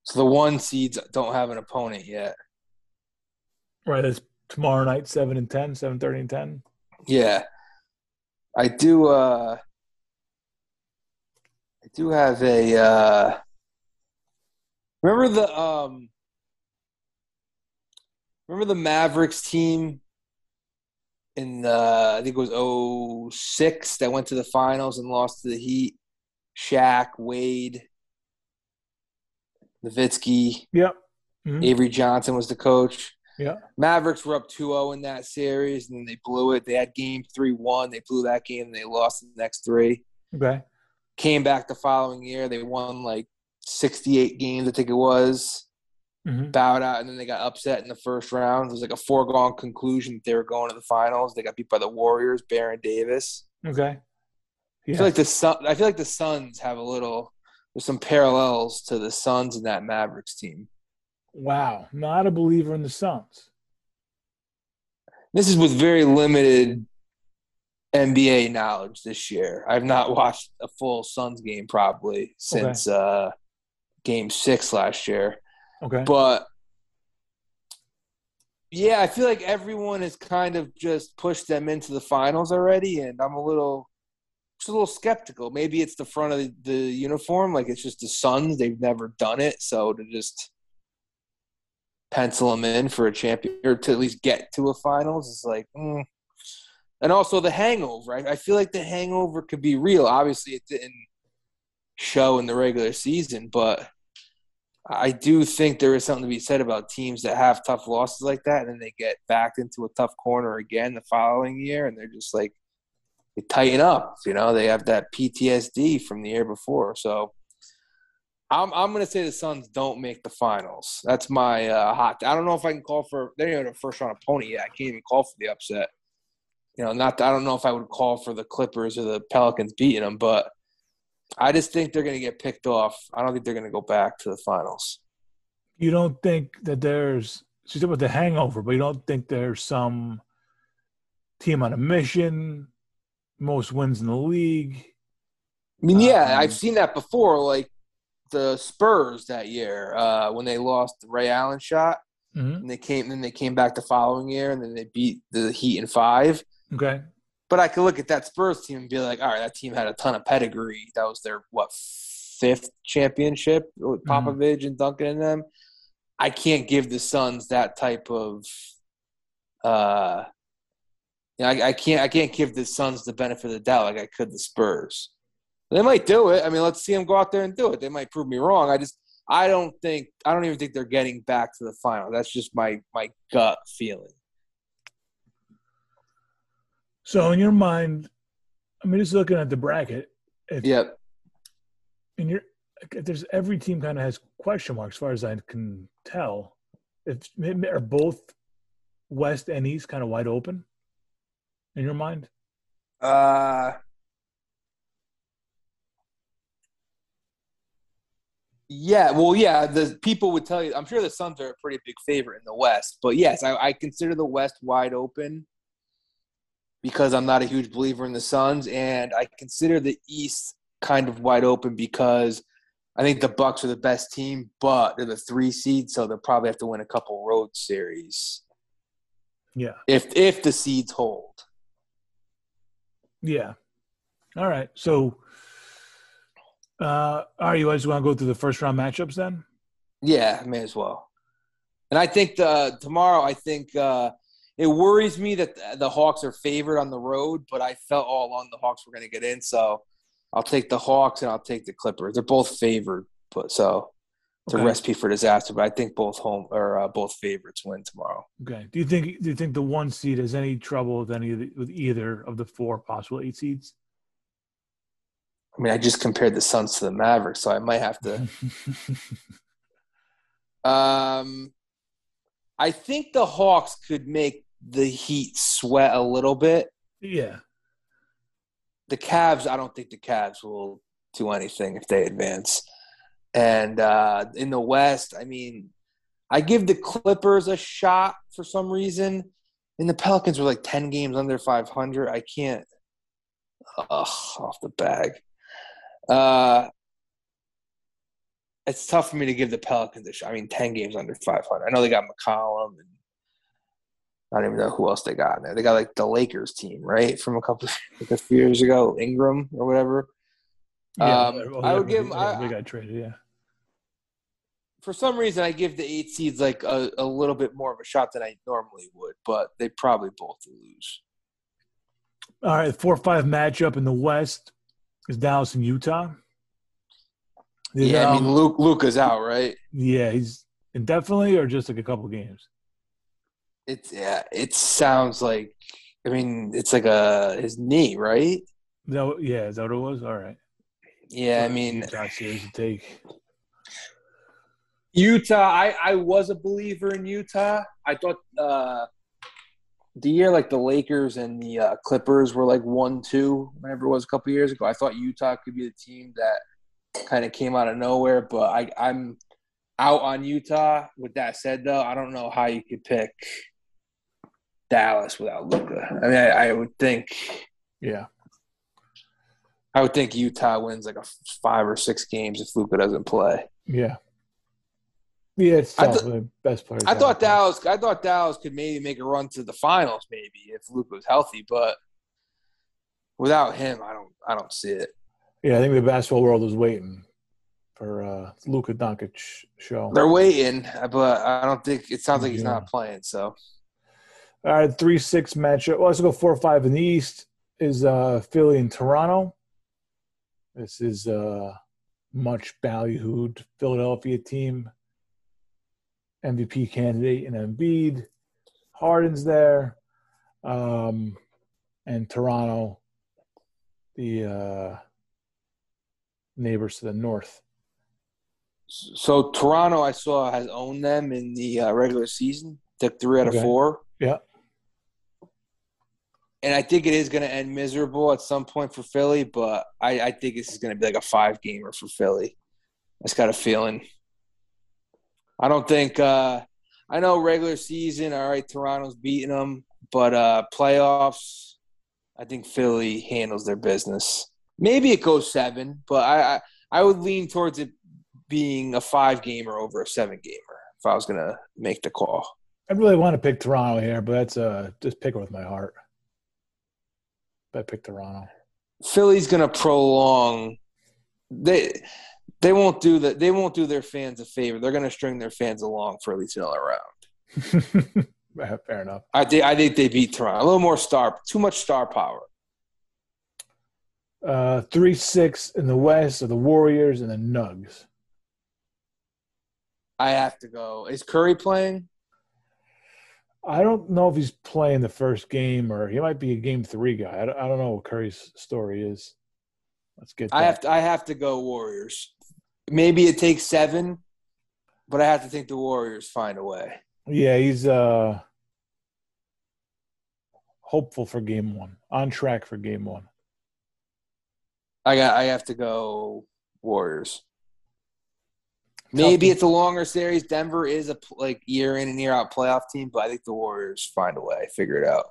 So the one seeds don't have an opponent yet. Right. It's tomorrow night, 7 and 10, 7 30 and 10. Yeah. I do uh I do have a uh remember the um remember the Mavericks team in the I think it was 06 that went to the finals and lost to the Heat. Shaq, Wade, Nowitzki. Yep. Mm-hmm. Avery Johnson was the coach. Yeah. Mavericks were up 2-0 in that series, and then they blew it. They had game 3-1. They blew that game, and they lost the next three. Okay. Came back the following year. They won like 68 games, I think it was. Mm-hmm. Bowed out, and then they got upset in the first round. It was like a foregone conclusion that they were going to the finals. They got beat by the Warriors, Baron Davis. Okay. Yeah. I feel like the Sun, I feel like the Suns have a little. There's some parallels to the Suns and that Mavericks team. Wow, not a believer in the Suns. This is with very limited NBA knowledge this year. I've not (laughs) watched a full Suns game probably since okay. uh, Game Six last year. Okay, but yeah, I feel like everyone has kind of just pushed them into the finals already, and I'm a little, just a little skeptical. Maybe it's the front of the, the uniform, like it's just the Suns. They've never done it, so to just pencil them in for a champion or to at least get to a finals is like mm. and also the hangover I, I feel like the hangover could be real obviously it didn't show in the regular season but i do think there is something to be said about teams that have tough losses like that and then they get backed into a tough corner again the following year and they're just like they tighten up you know they have that ptsd from the year before so I'm I'm gonna say the Suns don't make the finals. That's my uh, hot. I don't know if I can call for. They're even a first round opponent yet. I can't even call for the upset. You know, not. I don't know if I would call for the Clippers or the Pelicans beating them, but I just think they're gonna get picked off. I don't think they're gonna go back to the finals. You don't think that there's. She's about the hangover, but you don't think there's some team on a mission, most wins in the league. I mean, yeah, um, I've seen that before. Like the Spurs that year uh, when they lost the Ray Allen shot. Mm-hmm. And they came, then they came back the following year, and then they beat the Heat in five. Okay. But I could look at that Spurs team and be like, all right, that team had a ton of pedigree. That was their what fifth championship with mm-hmm. Popovich and Duncan and them. I can't give the Suns that type of. Uh, you know, I, I can't. I can't give the Suns the benefit of the doubt like I could the Spurs. They might do it. I mean, let's see them go out there and do it. They might prove me wrong. I just I don't think I don't even think they're getting back to the final. That's just my my gut feeling. So in your mind, I mean, just looking at the bracket. If, yep. And you're there's every team kind of has question marks as far as I can tell. If are both West and East kind of wide open in your mind? Uh Yeah, well, yeah, the people would tell you. I'm sure the Suns are a pretty big favorite in the West, but yes, I, I consider the West wide open because I'm not a huge believer in the Suns, and I consider the East kind of wide open because I think the Bucks are the best team, but they're the three seed, so they'll probably have to win a couple road series. Yeah, if if the seeds hold. Yeah. All right. So uh, all right, you guys want to go through the first round matchups then? Yeah, may as well. And I think the, tomorrow, I think uh, it worries me that the, Hawks are favored on the road, but I felt all along the Hawks were going to get in, so I'll take the Hawks and I'll take the Clippers. They're both favored, but so it's okay. a recipe for disaster. But I think both home or uh, both favorites win tomorrow. Okay. Do you think do you think the one seed has any trouble with any the, with either of the four possible eight seeds? I mean, I just compared the Suns to the Mavericks, so I might have to. (laughs) um, I think the Hawks could make the Heat sweat a little bit. Yeah. The Cavs, I don't think the Cavs will do anything if they advance. And uh, in the West, I mean, I give the Clippers a shot for some reason. And the Pelicans were like 10 games under 500. I can't Ugh, off the bag. Uh, it's tough for me to give the Pelicans a shot. I mean, ten games under five hundred. I know they got McCollum and I don't even know who else they got in there. They got like the Lakers team, right, from a couple like a few years ago, Ingram or whatever. Yeah, um, I would give. Them, I, they got traded, yeah. For some reason, I give the eight seeds like a, a little bit more of a shot than I normally would, but they probably both lose. All right, four five matchup in the West is Dallas and Utah. Yeah, I mean Luke Luka's out, right? Yeah, he's indefinitely or just like a couple games. It's yeah, it sounds like I mean it's like a his knee, right? No, yeah, is that what it was? All right. Yeah, I mean Utah series to take. Utah, I, I was a believer in Utah. I thought uh, the year like the Lakers and the uh, Clippers were like one two whenever it was a couple years ago. I thought Utah could be the team that kind of came out of nowhere, but I I'm out on Utah. With that said, though, I don't know how you could pick Dallas without Luka. I mean, I, I would think, yeah, I would think Utah wins like a five or six games if Luka doesn't play. Yeah. Yeah, it's tough. Th- the best players. I thought Dallas. I thought Dallas could maybe make a run to the finals, maybe if Luke was healthy. But without him, I don't. I don't see it. Yeah, I think the basketball world is waiting for uh, Luka Doncic show. They're waiting, but I don't think it sounds like he's yeah. not playing. So, all right, three six matchup. Well, let's go four five in the East. Is uh, Philly and Toronto. This is a much ballyhooed Philadelphia team MVP candidate in Embiid. Harden's there. Um, and Toronto, the uh, neighbors to the north. So Toronto, I saw has owned them in the uh, regular season. Took three out okay. of four. Yeah. And I think it is going to end miserable at some point for Philly, but I, I think this is going to be like a five gamer for Philly. I just got a feeling. I don't think uh, I know regular season. All right, Toronto's beating them, but uh, playoffs, I think Philly handles their business. Maybe it goes seven, but I, I, I would lean towards it being a five gamer over a seven gamer if I was gonna make the call. I really want to pick Toronto here, but that's uh just pick it with my heart. I pick Toronto. Philly's gonna prolong. They they won't do that. They won't do their fans a favor. They're going to string their fans along for at least another round. (laughs) Fair enough. I think I think they beat Toronto. A little more star, too much star power. Uh, three six in the West are the Warriors and the Nugs. I have to go. Is Curry playing? I don't know if he's playing the first game or he might be a game three guy. I don't, I don't know what Curry's story is. Let's get. That. I have to. I have to go Warriors maybe it takes seven, but I have to think the Warriors find a way. Yeah, he's uh hopeful for game one, on track for game one. I got. I have to go Warriors. Maybe it's a longer series. Denver is a like year in and year out playoff team, but I think the Warriors find a way, figure it out.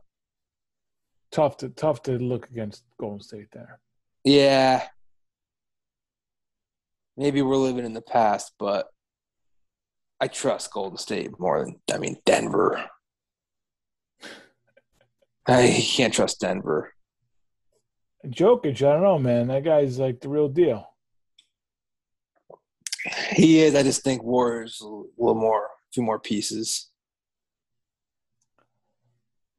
Tough to tough to look against Golden State there. Yeah, maybe we're living in the past, but I trust Golden State more than I mean Denver. (laughs) I can't trust Denver. Jokic, I don't know, man. That guy's like the real deal. He is. I just think Warriors a little more, a few more pieces.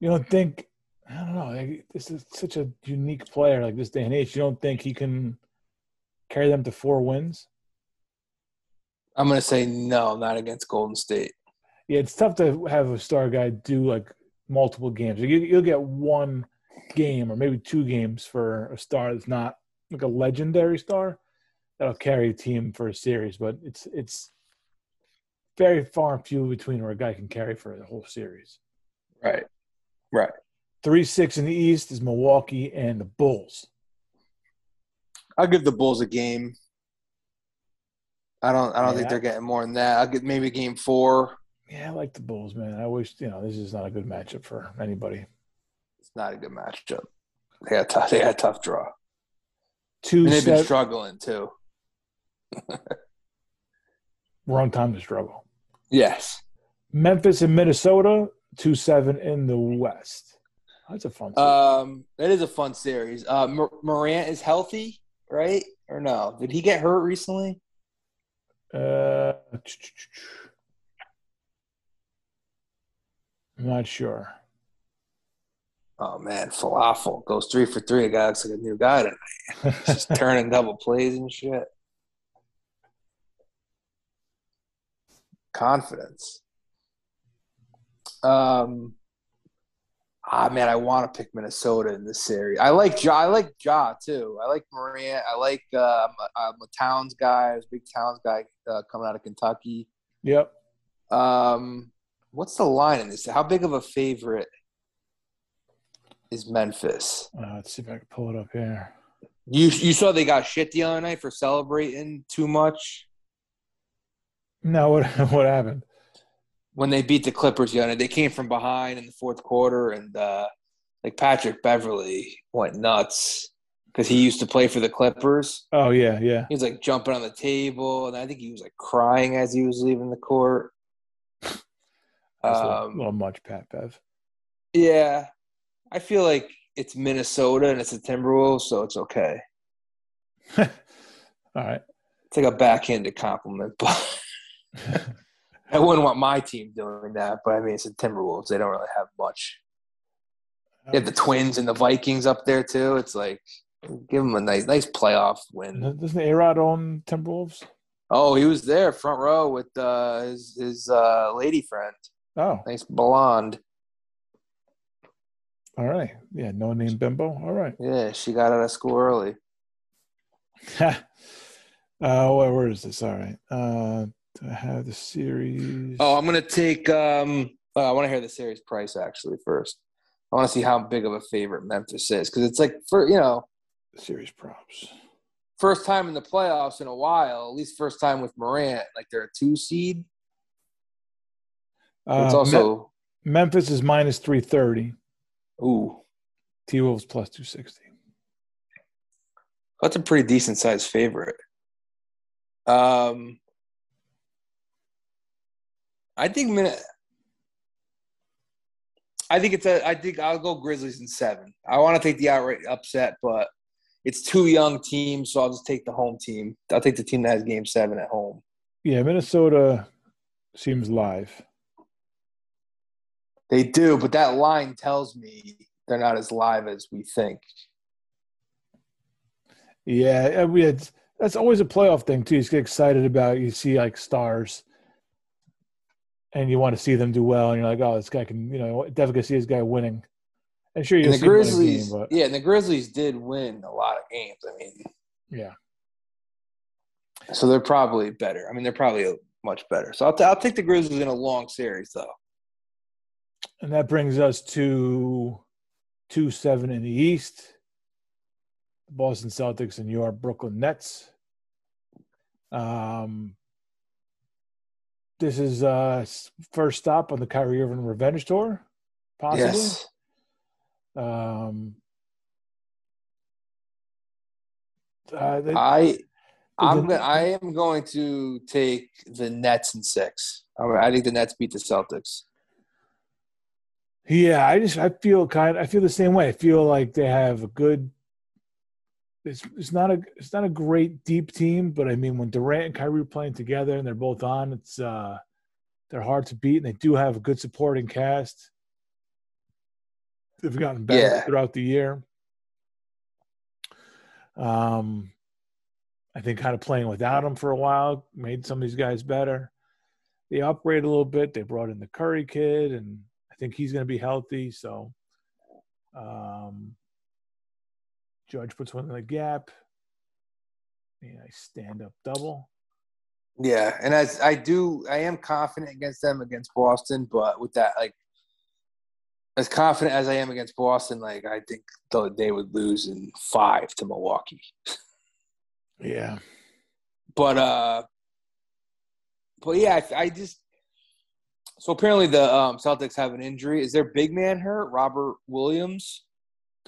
You don't think? I don't know. Like, this is such a unique player, like this day and age. You don't think he can carry them to four wins? I'm going to say no, not against Golden State. Yeah, it's tough to have a star guy do like multiple games. You, you'll get one game or maybe two games for a star that's not like a legendary star that'll carry a team for a series, but it's it's very far and few between where a guy can carry for the whole series. Right. Right. Three six in the East is Milwaukee and the Bulls. I'll give the Bulls a game. I don't. I don't yeah. think they're getting more than that. I'll get maybe game four. Yeah, I like the Bulls, man. I wish you know this is not a good matchup for anybody. It's not a good matchup. They got tough. They a tough draw. Two. And they've been struggling too. Wrong time to struggle. Yes. Memphis and Minnesota, two seven in the West. That's a fun. Series. Um, that is a fun series. Uh, Morant is healthy, right? Or no? Did he get hurt recently? Uh, I'm not sure. Oh man, falafel goes three for three. A guy looks like a new guy tonight. Just (laughs) turning double plays and shit. Confidence. Um, ah man, I want to pick Minnesota in this series. I like Ja. I like Ja too. I like Morant. I like. Uh, I'm, a, I'm a Towns guy. I was a big Towns guy uh, coming out of Kentucky. Yep. Um, what's the line in this? How big of a favorite is Memphis. Uh, let's see if I can pull it up here. You you saw they got shit the other night for celebrating too much. No, what (laughs) what happened? When they beat the Clippers other night, they came from behind in the fourth quarter, and uh, like Patrick Beverley went nuts because he used to play for the Clippers. Oh yeah, yeah. He was like jumping on the table, and I think he was like crying as he was leaving the court. (laughs) That's um, a little, um, little much, Pat Bev. Yeah, I feel like it's Minnesota and it's the Timberwolves, so it's okay. (laughs) All right. It's like a backhanded compliment, but I wouldn't want my team doing that. But I mean, it's the Timberwolves; they don't really have much. You have the Twins and the Vikings up there too. It's like give them a nice, nice playoff win. Doesn't A Rod own Timberwolves? Oh, he was there front row with uh, his his uh, lady friend. Oh, nice blonde. All right. Yeah, no name bimbo. All right. Yeah, she got out of school early. (laughs) uh, where, where is this? All right. Uh, I have the series? Oh, I'm gonna take. Um, oh, I want to hear the series price actually first. I want to see how big of a favorite Memphis is because it's like for you know, series props. First time in the playoffs in a while, at least first time with Morant. Like they're a two seed. Uh, it's also Me- Memphis is minus three thirty. Ooh. T Wolves plus 260. That's a pretty decent sized favorite. Um, I think I think it's a. I think I'll go Grizzlies in seven. I want to take the outright upset, but it's two young teams, so I'll just take the home team. I'll take the team that has Game Seven at home. Yeah, Minnesota seems live. They do, but that line tells me they're not as live as we think. Yeah, we had, that's always a playoff thing too. You get excited about you see like stars, and you want to see them do well, and you're like, oh, this guy can, you know, definitely see this guy winning. And sure, you the Grizzlies, game, yeah, and the Grizzlies did win a lot of games. I mean, yeah. So they're probably better. I mean, they're probably much better. So I'll, t- I'll take the Grizzlies in a long series, though. And that brings us to two seven in the East. Boston Celtics and New York Brooklyn Nets. Um, this is uh first stop on the Kyrie Irving revenge tour, possibly. Yes. Um, uh, they, I I'm the, I am going to take the Nets in six. I think the Nets beat the Celtics. Yeah, I just I feel kind I feel the same way. I feel like they have a good it's it's not a it's not a great deep team, but I mean when Durant and Kyrie are playing together and they're both on, it's uh they're hard to beat and they do have a good supporting cast. They've gotten better yeah. throughout the year. Um I think kind of playing without them for a while made some of these guys better. They upgraded a little bit. They brought in the Curry kid and I think he's going to be healthy. So, um, Judge puts one in the gap. Yeah, I stand up double. Yeah, and as I do, I am confident against them against Boston, but with that, like, as confident as I am against Boston, like I think they would lose in five to Milwaukee. yeah, but uh, but yeah, I, I just so apparently the um, Celtics have an injury. Is their big man hurt? Robert Williams.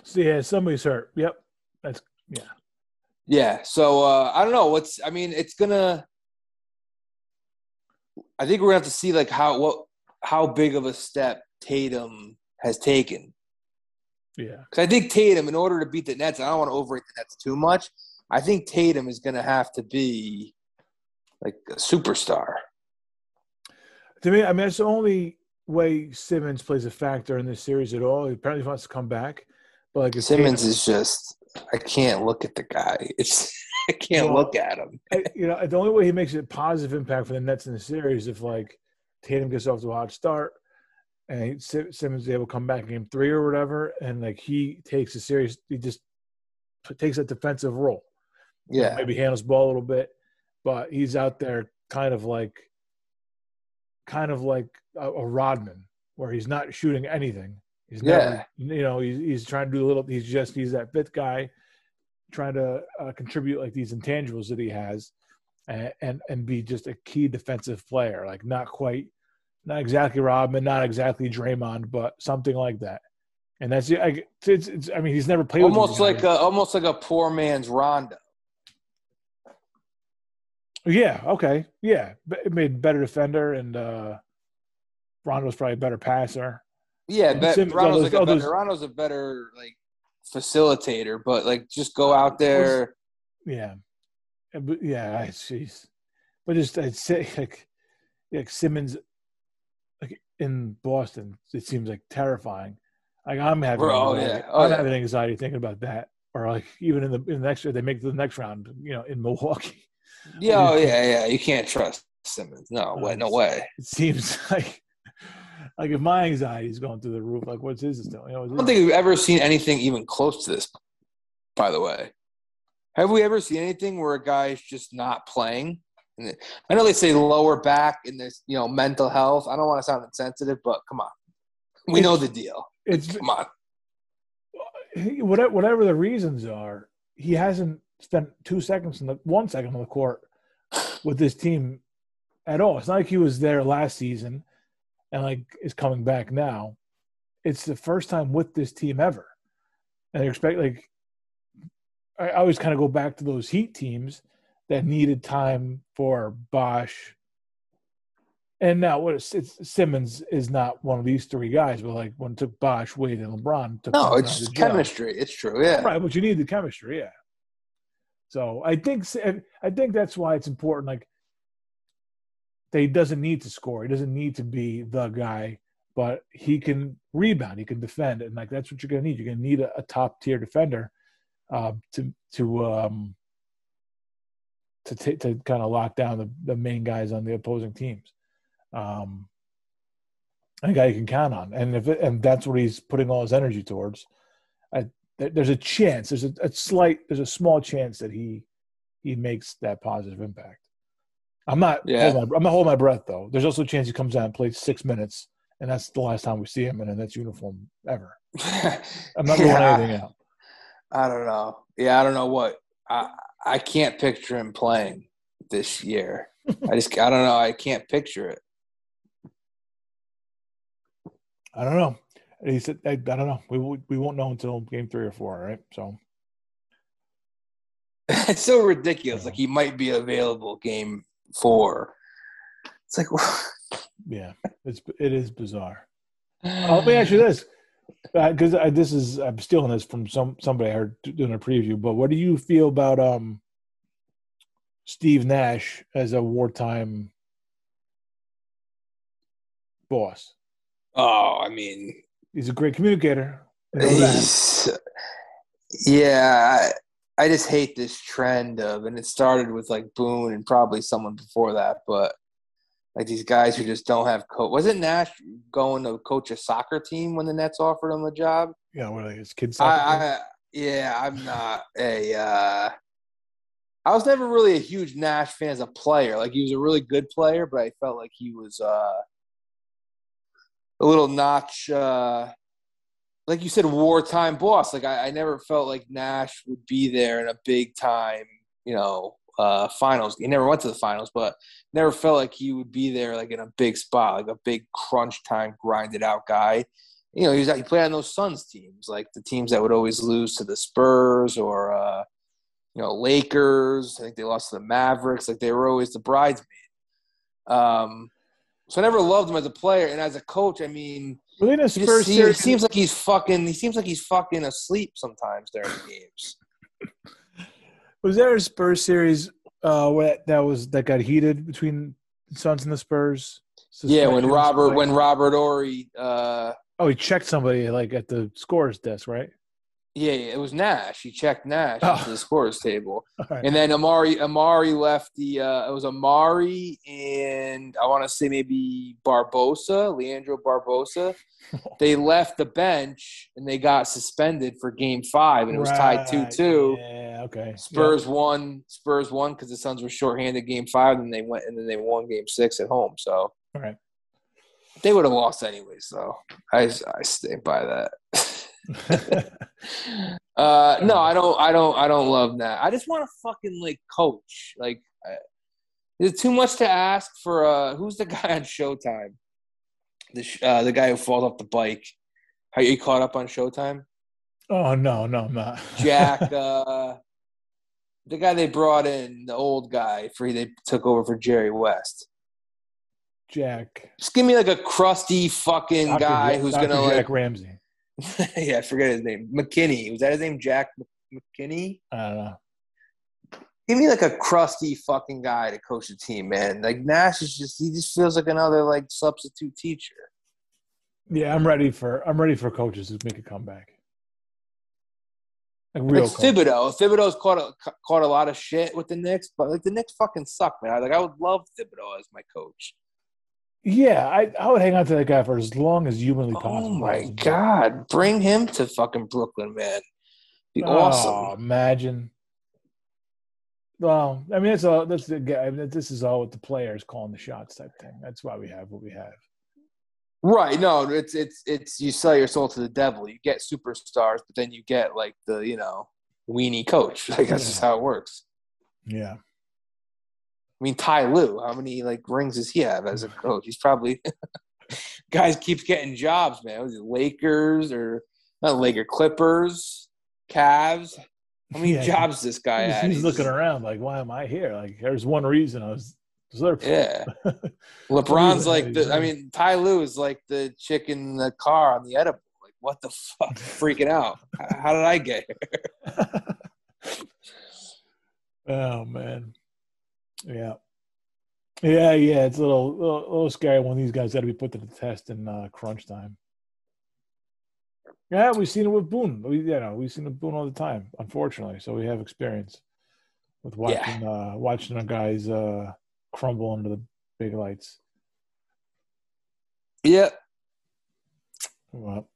So yeah, somebody's hurt. Yep, that's yeah. Yeah. So uh, I don't know. What's I mean, it's gonna. I think we're gonna have to see like how what how big of a step Tatum has taken. Yeah. Because I think Tatum, in order to beat the Nets, I don't want to overrate the Nets too much. I think Tatum is going to have to be like a superstar. To me, I mean, that's the only way Simmons plays a factor in this series at all. He apparently wants to come back, but like Simmons Tatum, is just I can't look at the guy. (laughs) It's I can't well, look at him. I, you know, the only way he makes a positive impact for the Nets in the series if like Tatum gets off to a hot start and Simmons is able to come back in game three or whatever, and like he takes a serious, he just takes a defensive role. Yeah, maybe handles ball a little bit, but he's out there kind of like, kind of like a, a Rodman, where he's not shooting anything. He's never, yeah. you know, he's, he's trying to do a little. He's just he's that fifth guy, trying to uh, contribute like these intangibles that he has, and, and and be just a key defensive player. Like not quite not exactly Rodman, not exactly Draymond, but something like that. And that's I, it's, it's, I mean, he's never played almost like a, almost like a poor man's Rondo. Yeah. Okay. Yeah. It made better defender, and uh, Rondo's probably a better passer. Yeah, but Rondo's, like a better, Rondo's a better like facilitator, but like just go out there. Yeah, yeah. Jeez, but just I'd say (laughs) like like Simmons like in Boston, it seems like terrifying. Like I'm having, oh, yeah. oh, I'm yeah. having anxiety thinking about that. Or like even in the, in the next year, they make the next round, you know, in Milwaukee. Yeah, oh, (laughs) yeah, yeah. You can't trust Simmons. No way, no way. It seems (laughs) like like if my anxiety is going through the roof, like what's his still? You know, I don't think we've ever seen anything even close to this. By the way, have we ever seen anything where a guy's just not playing? I know they say lower back in this, you know, mental health. I don't want to sound insensitive, but come on, we it's, know the deal. It's come on. Whatever, whatever the reasons are, he hasn't spent two seconds in the one second on the court with this team at all. It's not like he was there last season and like is coming back now. It's the first time with this team ever, and I expect like I always kind of go back to those Heat teams that needed time for Bosh. And now what it's, it's, Simmons is not one of these three guys, but like when it took Bosh, Wade, and LeBron. Took no, it's chemistry. It's true, yeah. Right, but you need the chemistry, yeah. So I think I think that's why it's important. Like, he doesn't need to score. He doesn't need to be the guy, but he can rebound. He can defend, and like that's what you're gonna need. You're gonna need a, a top tier defender uh, to to um, to t- to kind of lock down the, the main guys on the opposing teams. Um, a guy you can count on, and if it, and that's what he's putting all his energy towards. I, there's a chance. There's a, a, slight. There's a small chance that he he makes that positive impact. I'm not. Yeah. My, I'm not holding my breath though. There's also a chance he comes out and plays six minutes, and that's the last time we see him in Nets uniform ever. (laughs) I'm not yeah, anything out. I don't know. Yeah, I don't know what. I, I can't picture him playing this year. I just I don't know. I can't picture it. (laughs) I don't know. He said I, I don't know. We we won't know until game three or four, right? So (laughs) it's so ridiculous. Like he might be available game four. It's like (laughs) yeah, it's it is bizarre. Uh, let me ask you this because uh, this is I'm stealing this from some somebody I heard doing a preview. But what do you feel about um Steve Nash as a wartime boss? Oh, I mean, he's a great communicator. yeah, I, just hate this trend of, and it started with like Boone and probably someone before that, but like these guys who just don't have coach. Wasn't Nash going to coach a soccer team when the Nets offered him a job? Yeah, what are his kids? I, I, yeah, I'm not a. Uh, I was never really a huge Nash fan as a player. Like he was a really good player, but I felt like he was uh, a little notch. Uh, like you said, wartime boss. Like I, I never felt like Nash would be there in a big time, you know, uh, finals. He never went to the finals, but never felt like he would be there like in a big spot, like a big crunch time, grinded out guy. you know, he was he played on those Suns teams, like the teams that would always lose to the Spurs or uh, you know Lakers. I think they lost to the Mavericks. Like they were always the bridesmaid. Um, so I never loved him as a player and as a coach. I mean, Within his he, first seems, series, he seems like he's fucking. He seems like he's fucking asleep sometimes during the games. (laughs) was there a Spurs series uh, that was that got heated between the Suns and the Spurs? Yeah, when Robert when Robert Horry. Uh, oh, he checked somebody like at the scores desk, right? Yeah, yeah, it was Nash. He checked Nash Oh. to the scores table, (laughs) Right. and then Amar'e Amar'e left the. Uh, it was Amar'e and I want to say maybe Barbosa, Leandro Barbosa. (laughs) they left the bench and they got suspended for Game Five, and it was tied two two. Yeah, okay. Spurs won. Spurs won because the Suns were shorthanded Game Five, and they went and then they won Game Six at home. So Yeah. All right. they would have lost anyways. Though I I stay by that. (laughs) (laughs) uh, no, I don't. I don't. I don't love that. I just want to fucking like coach. Like, I, is it too much to ask for? Uh, who's the (laughs) guy on Showtime? The sh- uh, the guy who falls off the bike. Are you caught up on Showtime? oh no, no, I'm not. Jack, (laughs) uh, the guy they brought in, the old guy, for they took over for Jerry West. Jack. Just give me like a crusty fucking Dr. guy Ja- who's Dr. gonna Jack like. Ramsay. (laughs) yeah, I forget his name. McKinney. Was that his name? Jack McKinney. I don't know. Give me like a crusty fucking guy to coach the team, man. Like Nash is just he just feels like another like substitute teacher. Yeah, I'm ready for I'm ready for coaches to make a comeback. Like real Like coaches. Thibodeau. Thibodeau's caught a caught a lot of shit with the Knicks, but like the Knicks fucking suck, man. Like I would love Thibodeau as my coach. Yeah, I, I would hang on to that guy for as long as humanly oh possible. Oh my god, bring him to fucking Brooklyn, man. Be Oh, awesome. imagine. Well, I mean, that's all. That's the guy. This is all with the players calling the shots type thing. That's why we have what we have. Right? No, it's it's it's you sell your soul to the devil. You get superstars, but then you get like the you know weenie coach. (laughs) Like that's just how it works. Yeah, I mean, Ty Lue, how many like rings does he have as a coach? He's probably (laughs) guys keeps getting jobs, man. Was it Lakers or not Laker Clippers, Cavs? How many Yeah. jobs this guy he's, had? he's looking around like, why am I here? Like, there's one reason I was. Yeah. (laughs) LeBron's like the. I mean, Ty Lue is like the chick in the car on the edible. Like, what the fuck? (laughs) Freaking out. How did I get here? oh man, yeah, yeah, yeah. It's a little, little, little scary when these guys got to be put to the test in uh, crunch time. Yeah, we've seen it with Boone. We, you know, we've seen it with Boone all the time. Unfortunately, so we have experience with watching, uh, watching the guys uh, crumble under the big lights. Yeah, Well,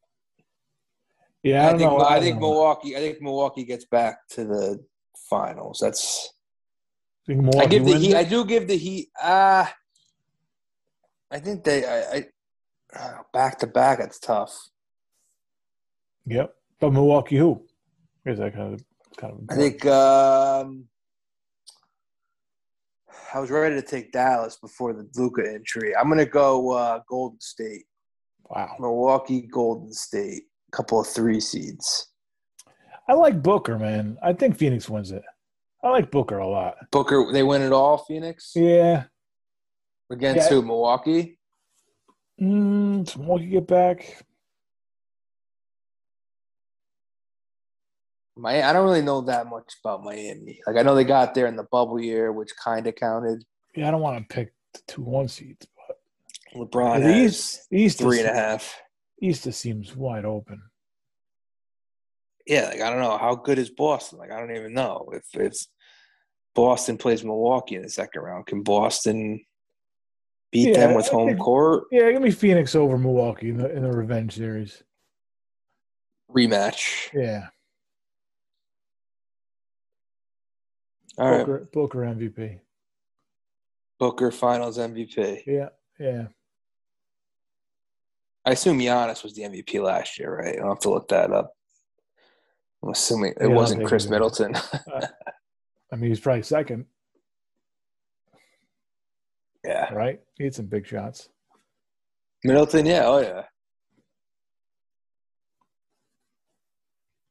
yeah, I, I, don't think know. I don't think know. Milwaukee. I think Milwaukee gets back to the finals. That's. Think I give the Heat. it? I do give the Heat. Uh I think they. I, I back to back. It's tough. Yep, but Milwaukee, who? Is that kind of kind of? I think. um I was ready to take Dallas before the Luka entry. I'm gonna go uh, Golden State, Wow, Milwaukee, Golden State. Couple of three seeds. I like Booker, man. I think Phoenix wins it. I like Booker a lot. Booker. They win it all. Phoenix Yeah. against Yeah. who? Milwaukee. Mm, Milwaukee get back? My, I don't really know that much about Miami. Like I know they got there in the bubble year, which kind of counted. Yeah, I don't want to pick the two one seeds, but LeBron the East, East, three and a half. East just seems wide open. Yeah, like I don't know how good is Boston. Like I don't even know if it's Boston plays Milwaukee in the second round. Can Boston beat Yeah, them with home think- court Yeah, give me Phoenix over Milwaukee in the in the revenge series. rematch? Yeah, All right, Booker, Booker MVP. Booker Finals MVP. Yeah, yeah. I assume Giannis was the MVP last year, right? I'll have to look that up. I'm assuming it I wasn't Khris. Middleton. (laughs) Uh, I mean, he's probably second, yeah, right? He had some big shots. Middleton. Yeah, oh yeah.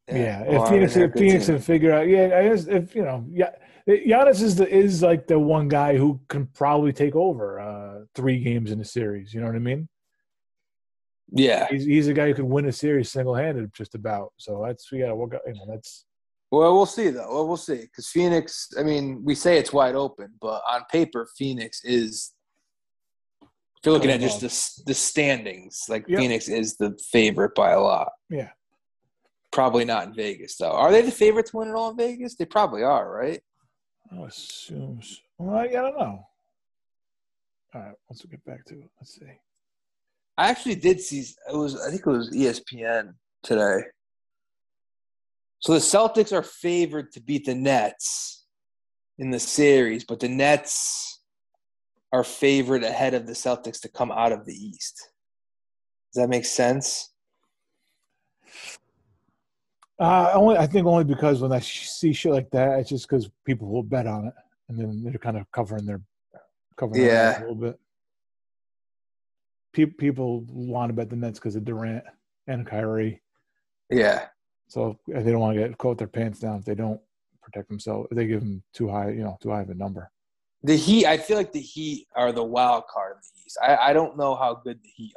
Yeah, yeah. if Phoenix, if Phoenix can figure out, yeah, I guess if you know, yeah, Giannis is the is like the one guy who can probably take over uh three games in a series. You know what I mean? Yeah, he's he's a guy who can win a series single handed, just about. So that's we got to work. You know, that's. Well, we'll see though. Well, we'll see because Phoenix. I mean, we say it's wide open, but on paper, Phoenix is. If you're looking at just the the standings, like yep. Phoenix is the favorite by a lot. Yeah. Probably not in Vegas though. Are they the favorite to win it all in Vegas? They probably are, right? I assume. Well, I, I don't know. All right, let's get back to it. Let's see. I actually did see. It was. I think it was ESPN today. So the Celtics are favored to beat the Nets in the series, but the Nets are favored ahead of the Celtics to come out of the East. Does that make sense? Uh, only I think only because when I see shit like that, it's just because people will bet on it, and then they're kind of covering their covering yeah a little bit. People people want to bet the Nets because of Durant and Kyrie. Yeah. So they don't want to get caught their pants down if they don't protect themselves. If they give them too high, you know, too high of a number. The Heat, I feel like the Heat are the wild card in the East. I, I don't know how good the Heat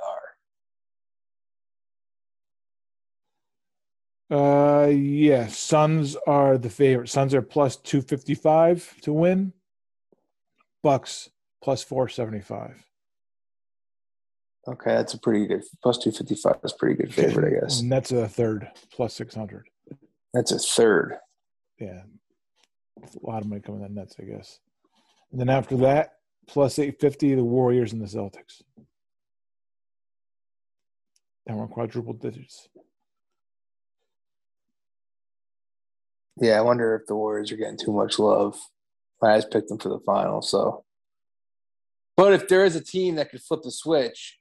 are. Uh, yeah. Suns are the favorite. Suns are plus two fifty five to win. Bucks plus four seventy five. Okay, that's a pretty good plus two fifty five. That's pretty good favorite, I guess. And that's a third plus six hundred. That's a third. Yeah, a lot of money coming in the Nets, I guess. And then after that, plus eight fifty, the Warriors and the Celtics. And we're quadruple digits. Yeah, I wonder if the Warriors are getting too much love. I just picked them for the final, so. But if there is a team that could flip the switch,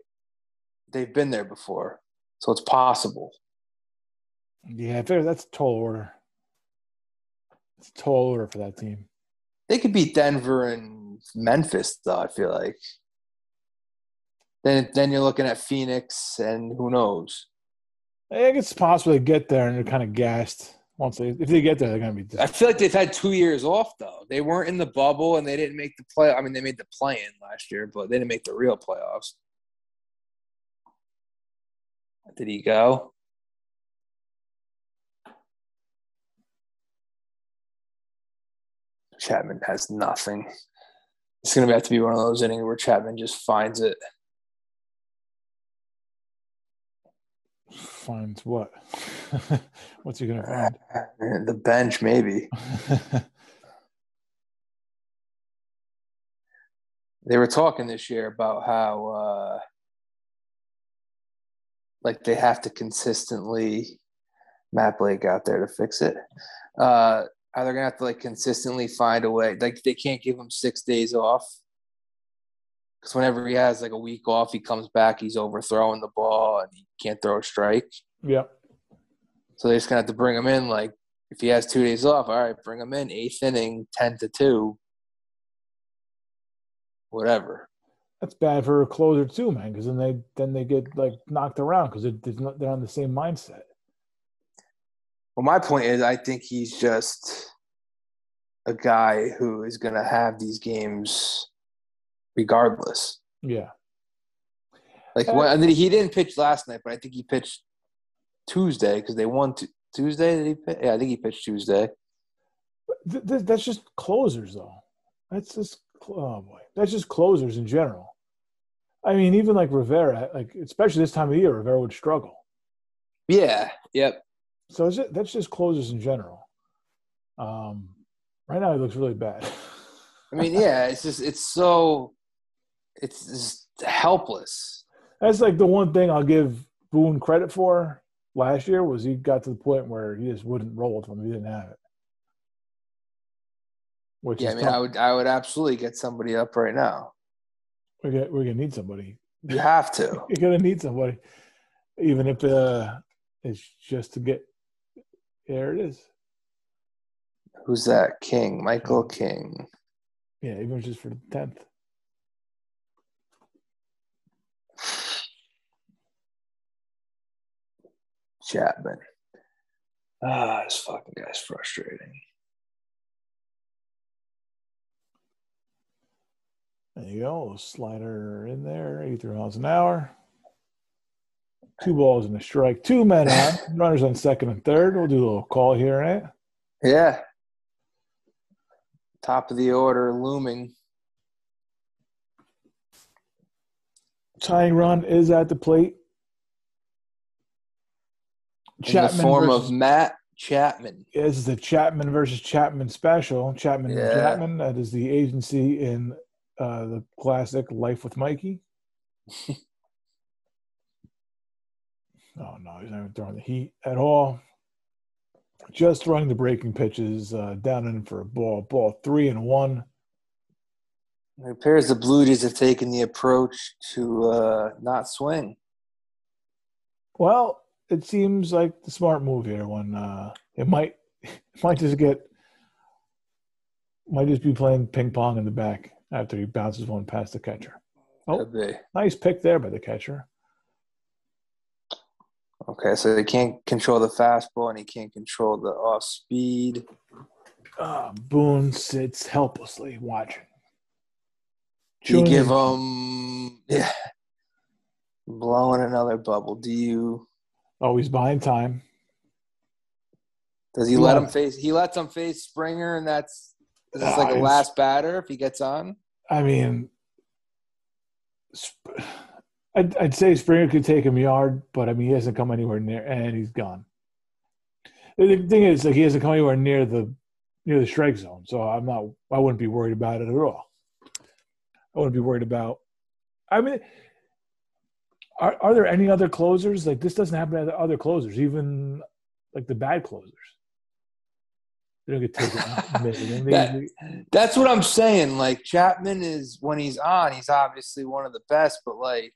they've been there before, so it's possible. Yeah, that's a tall order. It's a tall order for that team. They could beat Denver and Memphis, though. I feel like. Then, then you're looking at Phoenix, and who knows? I think it's possible to get there and they're kind of gassed once they if they get there, they're gonna be. I feel like they've had two years off though. They weren't in the bubble and they didn't make the play. I mean, they made the play in last year, but they didn't make the real playoffs. Did he go? Chapman has nothing. It's gonna have to be one of those innings where Chapman just finds it. finds what? (laughs) What's he going to find? The bench, maybe. (laughs) they were talking this year about how, uh, like, they have to consistently. Matt Blake out there to fix it. Uh, they're gonna have to like consistently find a way. Like they can't give him six days off because whenever he has like a week off, he comes back, he's overthrowing the ball and he can't throw a strike. Yeah. So they just gonna have to bring him in. Like if he has two days off, all right, bring him in eighth inning, ten to two, whatever. That's bad for a closer too, man. Because then they then they get like knocked around because they're, they're on the same mindset. Well, my point is, I think he's just a guy who is going to have these games regardless. Yeah. Like when, I mean, he didn't pitch last night, but I think he pitched Tuesday because they won t- Tuesday. Did he? Pitch? Yeah, I think he pitched Tuesday. Th- th- that's just closers, though. That's just oh boy, that's just closers in general. I mean, even like Rivera, like especially this time of year, Rivera would struggle. Yeah. Yep. So just, that's just closers in general. Um, right now, he looks really bad. (laughs) I mean, yeah, it's just it's so it's just helpless. That's like the one thing I'll give Boone credit for last year was he got to the point where he just wouldn't roll with him. He didn't have it. Which yeah, I mean, tough. I would I would absolutely get somebody up right now. We're gonna, we're gonna need somebody. You have to. (laughs) You're gonna need somebody, even if uh, it's just to get. There it is. Who's that? King, Michael King. Yeah, even just for the tenth. Chapman. Ah, this fucking guy's frustrating. There you go. Slider in there, 83 miles an hour. Two balls and a strike. Two men out. (laughs) Runners on second and third. We'll do a little call here, right? Yeah. Top of the order looming. Tying run is at the plate. Chapman in the form versus, of Matt Chapman. This is the Chapman versus Chapman special. Chapman yeah. and Chapman. That is the agency in uh, the classic Life with Mikey. (laughs) oh no, he's not even throwing the heat at all. Just throwing the breaking pitches uh, down in for a ball. Ball three and one. It appears the Blue Jays have taken the approach to uh, not swing. Well, it seems like the smart move here. When uh, it might, it (laughs) might just get, might just be playing ping pong in the back after he bounces one past the catcher. Oh, nice pick there by the catcher. Okay, so he can't control the fastball and he can't control the off speed. Uh, Boone sits helplessly watching. Do you give him, yeah, blowing another bubble? Do you? Oh, he's buying time. Does he yeah. let him face? He lets him face Springer, and that's this is this like a last batter if he gets on? I mean, I'd, I'd say Springer could take him yard, but I mean he hasn't come anywhere near, and he's gone. The thing is, like he hasn't come anywhere near the near the strike zone, so I'm not. I wouldn't be worried about it at all. I wouldn't be worried about. I mean, are are there any other closers like this? Doesn't happen to other closers, even like the bad closers. (laughs) They don't get taken out. that, that's what I'm saying. Like Chapman is when he's on, he's obviously one of the best, but like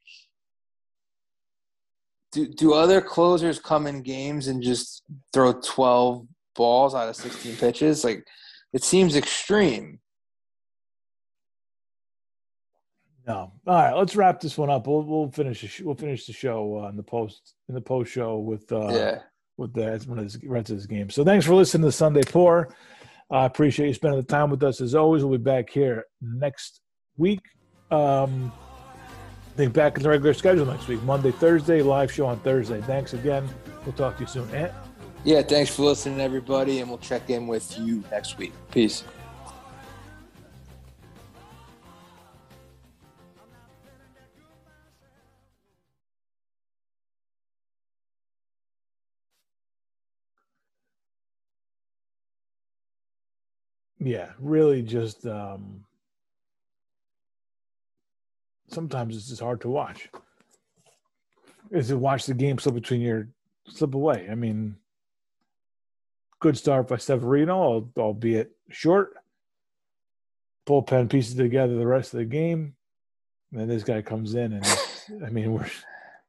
do do other closers come in games and just throw 12 balls out of 16 pitches? Like it seems extreme. No. All right, let's wrap this one up. We'll we'll finish the sh- we'll finish the show uh, in the post in the post show with uh, yeah with the one of the rest of his game. So thanks for listening to Sunday Pour. I appreciate you spending the time with us as always. We'll be back here next week. Um, I think back in the regular schedule next week, Monday, Thursday, live show on Thursday. Thanks again. We'll talk to you soon. Ant? Yeah, thanks for listening, everybody, and we'll check in with you next week. Peace. Yeah, really just um, sometimes it's just hard to watch. Is to watch the game slip between your slip away. I mean, good start by Severino, albeit short. Bullpen pieces together the rest of the game, and then this guy comes in, and (laughs) I mean, we're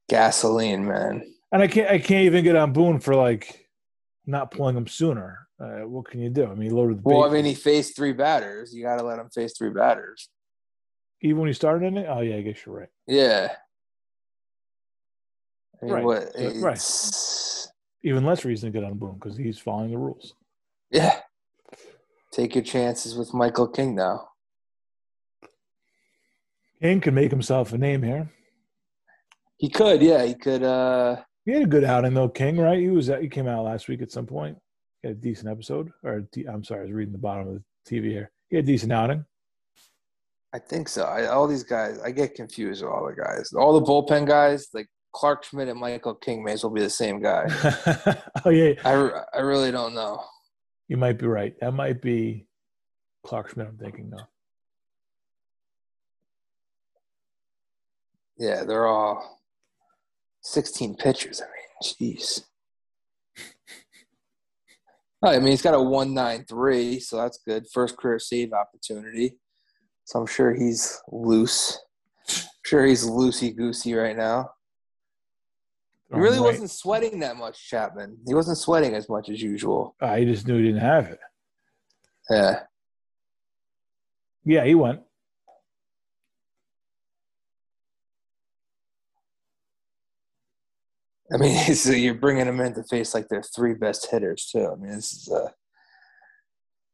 gasoline, man. And I can't, I can't even get on Boone for like not pulling him sooner. Uh, what can you do? I mean, he loaded the. Well, I mean, he faced three batters. You got to let him face three batters. Even when he started in it. Oh yeah, I guess you're right. Yeah. I mean, right. What, right. Even less reason to get on Boone because he's following the rules. Yeah. Take your chances with Michael King now. King could make himself a name here. He could, yeah. He could. uh He had a good outing though, King. Right? He was. He came out last week at some point had a decent episode. Or I'm sorry, I was reading the bottom of the TV here. He had a decent outing. I think so. I, all these guys, I get confused with all the guys. All the bullpen guys, like Clarke Schmidt and Michael King, may as well be the same guy. (laughs) oh yeah. I, I really don't know. You might be right. That might be Clarke Schmidt. I'm thinking though. Yeah, they're all 16 pitchers. I mean, jeez. I mean, he's got a 193, so that's good. First career save opportunity. So I'm sure he's loose. I'm sure he's loosey goosey right now. He oh, really right. wasn't sweating that much, Chapman. He wasn't sweating as much as usual. I just knew he didn't have it. Yeah. Yeah, he went. I mean, (laughs) so you're bringing them in to face like their three best hitters too. I mean, this is uh,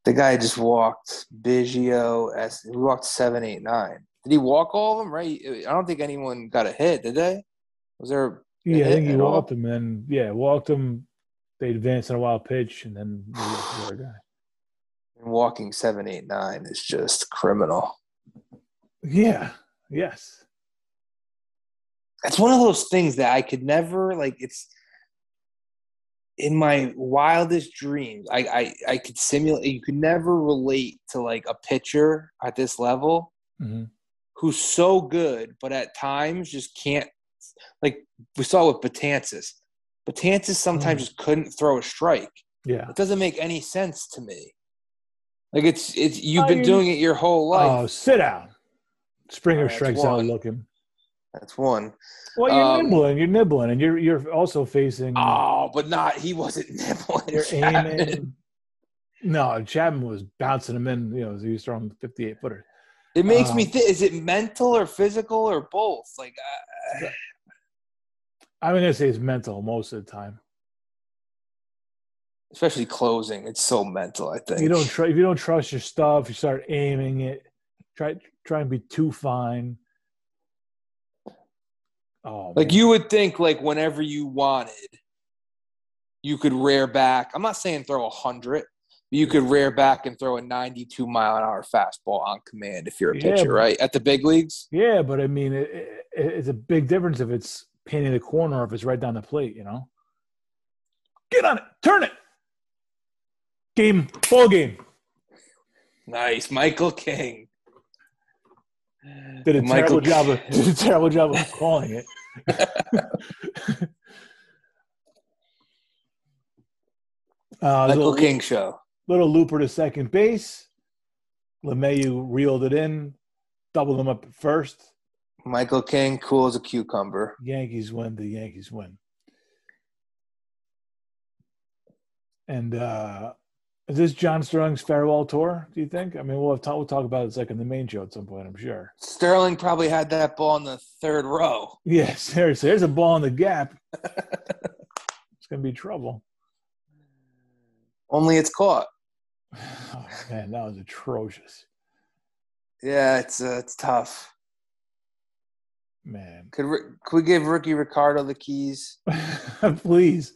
the guy just walked Biggio. S. He walked seven, eight, nine. Did he walk all of them? Right? I don't think anyone got a hit. Did they? Was there? Yeah, I think he walked all? them, and yeah, walked them. They advanced in a wild pitch, and then the other guy. And walking seven, eight, nine is just criminal. Yeah. Yes it's one of those things that I could never like. It's in my wildest dreams. I I, I could simulate. You could never relate to like a pitcher at this level mm-hmm. who's so good, but at times just can't. Like we saw with Betances. Betances sometimes mm. just couldn't throw a strike. Yeah, it doesn't make any sense to me. Like it's it's you've been doing it your whole life. Oh, sit down. Springer right, strikes out looking. That's one. Well, you're um, nibbling. You're nibbling, and you're you're also facing. Oh, but not. He wasn't (laughs) nibbling. You're Chapman. aiming. No, Chapman was bouncing him in. You know, he was throwing 58 footer. It makes um, me think: is it mental or physical or both? Like, uh, I'm gonna say it's mental most of the time. Especially closing, it's so mental. I think you don't tr- if you don't trust your stuff, you start aiming it. Try try and be too fine Oh, like you would think, like whenever you wanted, you could rear back. I'm not saying throw a hundred, you could rear back and throw a 92 mile an hour fastball on command if you're a pitcher, but, right? At the big leagues. Yeah, but I mean, it, it, it's a big difference if it's painting the corner or if it's right down the plate. You know, get on it, turn it. Game, ball game. Nice, Michael King. Did a Michael terrible job of (laughs) did a terrible job of calling it. (laughs) uh, Michael little, King show. Little looper to second base. LeMahieu reeled it in, doubled them up at first. Michael King, cool as a cucumber. Yankees win. The Yankees win. And uh, is this John Sterling's farewell tour? Do you think? I mean, we'll have talk, we'll talk about it like in the main show at some point. I'm sure. Sterling probably had that ball in the third row. Yeah, (laughs) seriously. There's a ball in the gap. it's gonna be trouble. Only it's caught. (sighs) Oh, man, that was atrocious. Yeah, it's uh, it's tough. Man, could could we give Ricky Ricardo the keys? (laughs) Please.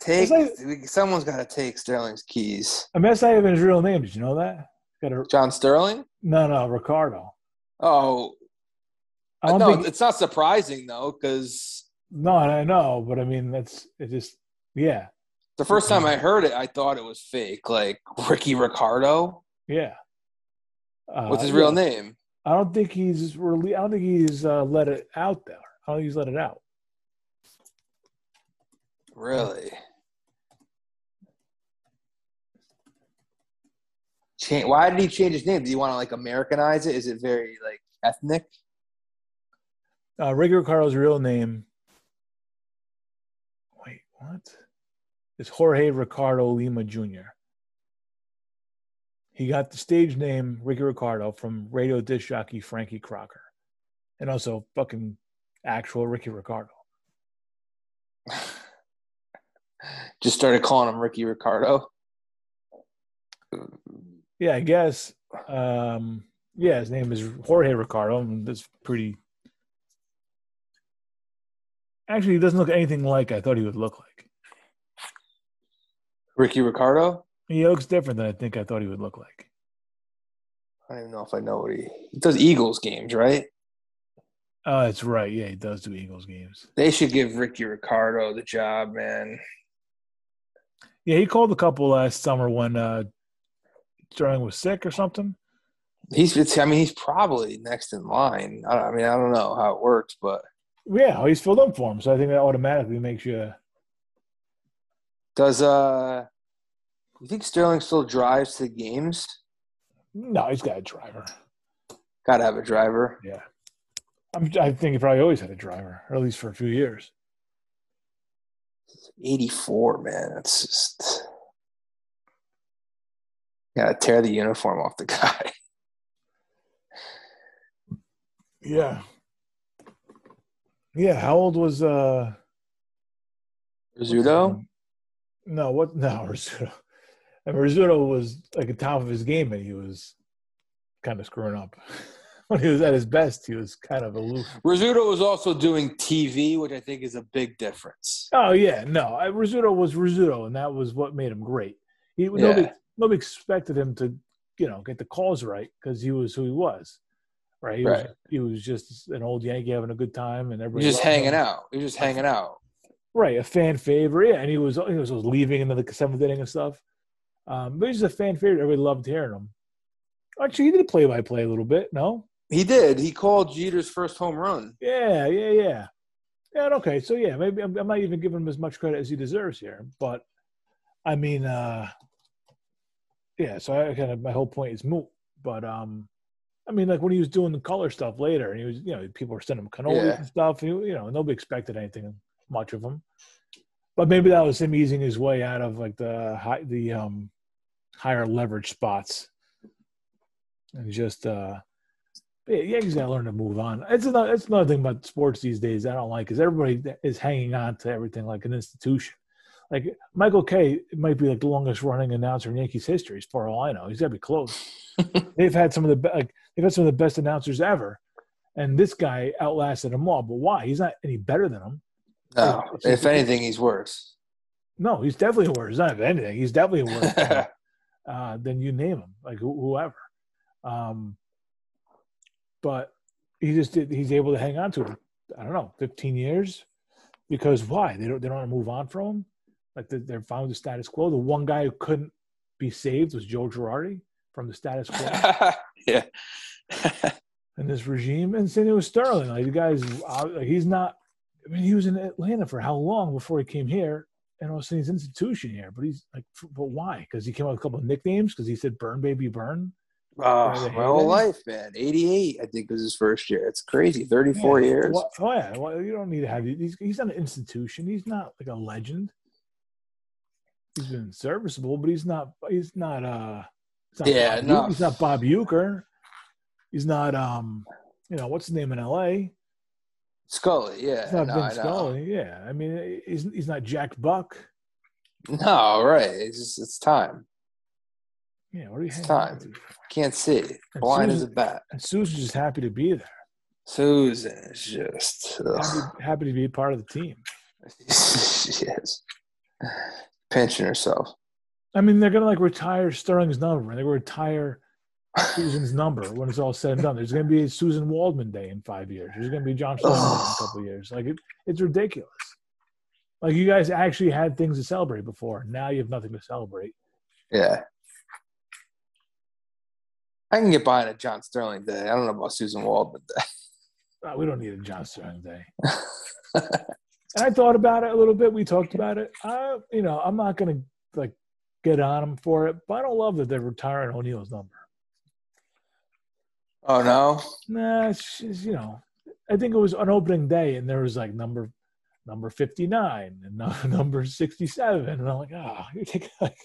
Take someone's got to take Sterling's keys. I mean, that's not even his real name. Did you know that? Got a, John Sterling? No, no, Ricardo. Oh, I don't no, think, it's not surprising though, because no, I know, but I mean, that's it. Just yeah. The first time I heard it, I thought it was fake, like Ricky Ricardo. Yeah. Uh, What's his real name? I don't think he's really. I don't think he's uh, let it out there. I don't think he's let it out. Really? Change. Why did he change his name? Do you want to like Americanize it? Is it very like ethnic? Uh, Ricky Ricardo's real name. Wait, what? Is Jorge Ricardo Lima Jr. He got the stage name Ricky Ricardo from radio disc jockey Frankie Crocker, and also fucking actual Ricky Ricardo. (laughs) Just started calling him Ricky Ricardo. Yeah, I guess. Um, yeah, his name is Jorge Ricardo. and that's pretty. Actually, he doesn't look anything like I thought he would look like. Ricky Ricardo. He looks different than I think I thought he would look like. I don't even know if I know what he, he does. Eagles games, right? Oh, that's right. Yeah, he does do Eagles games. They should give Ricky Ricardo the job, man. Yeah, he called a couple last summer when uh, Sterling was sick or something? He's. It's, I mean, he's probably next in line. I, I mean, I don't know how it works, but yeah, he's filled up for him, so I think that automatically makes you. Does uh, you think Sterling still drives to the games? No, he's got a driver. Got to have a driver. Yeah, I'm, I think he probably always had a driver, or at least for a few years. 84, man. That's just yeah, tear the uniform off the (laughs) guy. yeah. Yeah, how old was uh Rizzuto? No, what? (laughs) No, Rizzuto. And Rizzuto was like at the top of his game, and he was kind of screwing up. (laughs) when he was at his best, he was kind of aloof. Rizzuto was also doing TV, which I think is a big difference. Oh yeah, no, I, Rizzuto was Rizzuto, and that was what made him great. He yeah. nobody, nobody expected him to, you know, get the calls right because he was who he was. Right, he right. was he was just an old Yankee having a good time, and everybody was just hanging him. out. He was just hanging out. Right, a fan favorite, yeah, and he was he was, was leaving into the seventh inning and stuff. Um, but he's a fan favorite. Everybody loved hearing him. Actually, he did a play by play a little bit. No, he did. He called Jeter's first home run. Yeah, yeah, yeah. Yeah, okay. So yeah, maybe I'm, I'm, not even giving him as much credit as he deserves here. But I mean, uh yeah. So I kind of my whole point is moot. But um, I mean, like when he was doing the color stuff later, and he was, you know, people were sending him cannolis yeah. and stuff. He, you know, nobody expected anything much of him. But maybe that was him easing his way out of like the high, the um higher leverage spots, and just uh yeah, Yankees got to learn to move on. It's another, it's another thing about sports these days I don't like is everybody is hanging on to everything like an institution. Like Michael Kay might be like the longest running announcer in Yankees history, as far as I know. He's got to be close. (laughs) they've had some of the like they've had some of the best announcers ever, and this guy outlasted them all. But why? He's not any better than them. No, if anything, he's worse. No, he's definitely worse. Not if anything, he's definitely worse than, (laughs) uh, than you name him, like whoever. Um, but he just did, he's able to hang on to it. I don't know, 15 years, because why? They don't they don't want to move on from him. Like they're fine with the status quo. The one guy who couldn't be saved was Joe Girardi from the status quo. (laughs) yeah. (laughs) and this regime, and same with Sterling. Like the guy's, like he's not. I mean, he was in Atlanta for how long before he came here? And all of a sudden he's institution here. But he's like, but why? Because he came up with a couple of nicknames. Because he said "Burn, baby, burn." Oh, my whole life, man. 88, I think, was his first year. It's crazy. 34 yeah. years. Well, oh, yeah. Well, you don't need to have he's, he's not an institution. He's not like a legend. He's been serviceable, but he's not, he's not, uh, he's not yeah, Bob, no. He's not Bob Uecker. He's not, um, you know, what's his name in LA? Scully, yeah. He's not no, Vince Scully, yeah. I mean, he's, he's not Jack Buck. No, right. It's just, it's time. Yeah, what are you it's time. Can't see. Blind Suzyn, as a bat. And Suzyn's just happy to be there. Suzyn is just happy, happy, to be part of the team. (laughs) is pinching herself. I mean, they're gonna like retire Sterling's number. And they're gonna retire Suzyn's number when it's all said and done. There's gonna be a Suzyn Waldman Day in five years. There's gonna be John Sterling in a couple of years. Like it, it's ridiculous. Like you guys actually had things to celebrate before. Now you have nothing to celebrate. Yeah. I can get by on a John Sterling day. I don't know about Suzyn Waldman day. Oh, we don't need a John Sterling day. (laughs) and I thought about it a little bit. We talked about it. I, you know, I'm not going to like get on him for it, but I don't love that they're retiring O'Neill's number. Oh no. Nah, it's just, you know, I think it was on opening day, and there was like number number 59 and (laughs) number 67. And I'm like, oh, you're taking like,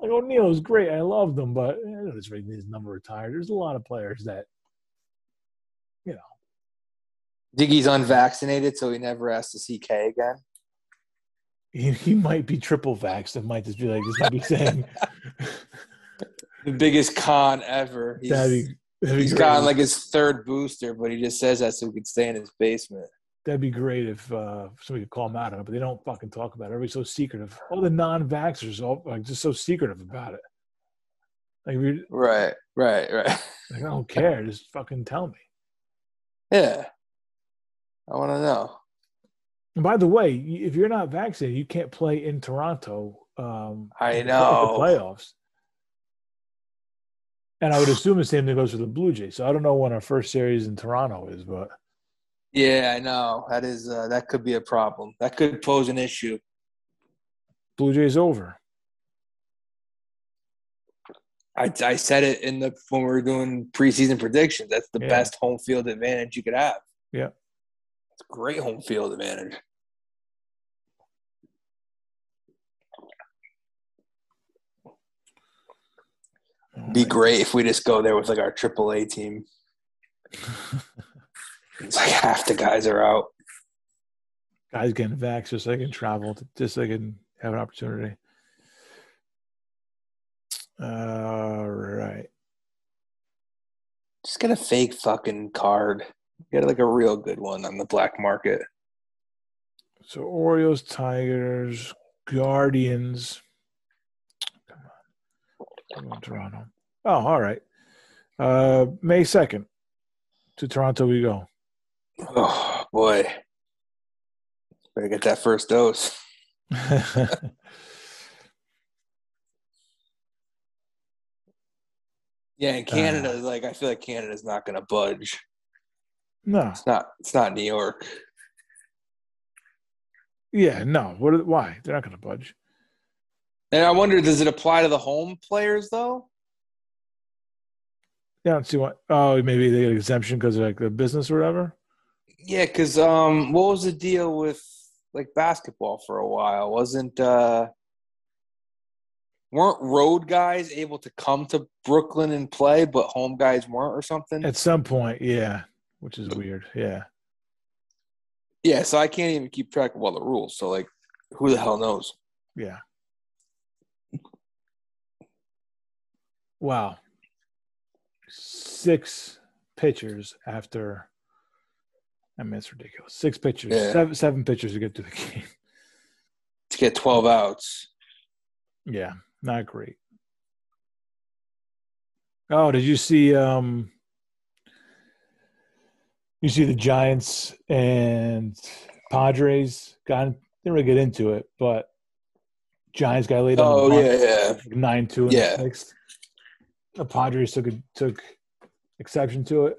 like O'Neill is great. I love them, but eh, I don't just his number retired. There's a lot of players that, you know. Diggy's unvaccinated, so he never has to see K again. He, he might be triple vaxxed and might just be like, this might be saying (laughs) the biggest con ever. He's, that'd be, that'd he's gotten like his third booster, but he just says that so he can stay in his basement that'd be great if uh, somebody could call them out on it, but they don't fucking talk about it. Everybody's so secretive. All the non-vaxxers all like just so secretive about it. Like, right, right, right. (laughs) Like, I don't care. Just fucking tell me. Yeah, I want to know. And by the way, if you're not vaccinated, you can't play in Toronto. Um, I know the playoffs. And I would assume the same thing goes for the Blue Jays. So I don't know when our first series in Toronto is, but yeah, I know that is uh, that could be a problem. That could pose an issue. Blue Jays over. I, I said it in the when we were doing preseason predictions. That's the yeah. best home field advantage you could have. Yeah, great home field advantage. Be great if we just go there with like our AAA team. (laughs) It's like half the guys are out. Guys getting vaxxed just so they can travel, just so they can have an opportunity. All right. Just get a fake fucking card. Get like a real good one on the black market. So Orioles, Tigers, Guardians. Come on. Come on, Toronto. Oh, all right. Uh, May 2nd. To Toronto we go. Oh, boy. Better get that first dose. (laughs) yeah, in Canada, uh, like I feel like Canada's not going to budge. No, it's not. It's not New York. Yeah, no. What? Why? They're not going to budge. And I wonder, does it apply to the home players though? Yeah, I don't see what. Oh, maybe they get exemption because of like the business or whatever. Yeah, because um, what was the deal with like basketball for a while? Wasn't uh, weren't road guys able to come to Brooklyn and play, but home guys weren't, or something? At some point, yeah, which is weird. Yeah. Yeah, so I can't even keep track of all the rules. So like, who the hell knows? Yeah. Wow. Six pitchers after. I mean, it's ridiculous. Six pitchers, yeah. seven, seven pitchers to get to the (laughs) game. To get 12 outs. Yeah, not great. Oh, did you see um you see the Giants and Padres got didn't really get into it, but Giants got laid on oh, yeah, yeah. nine two in yeah. the sixth. The Padres took a, took exception to it.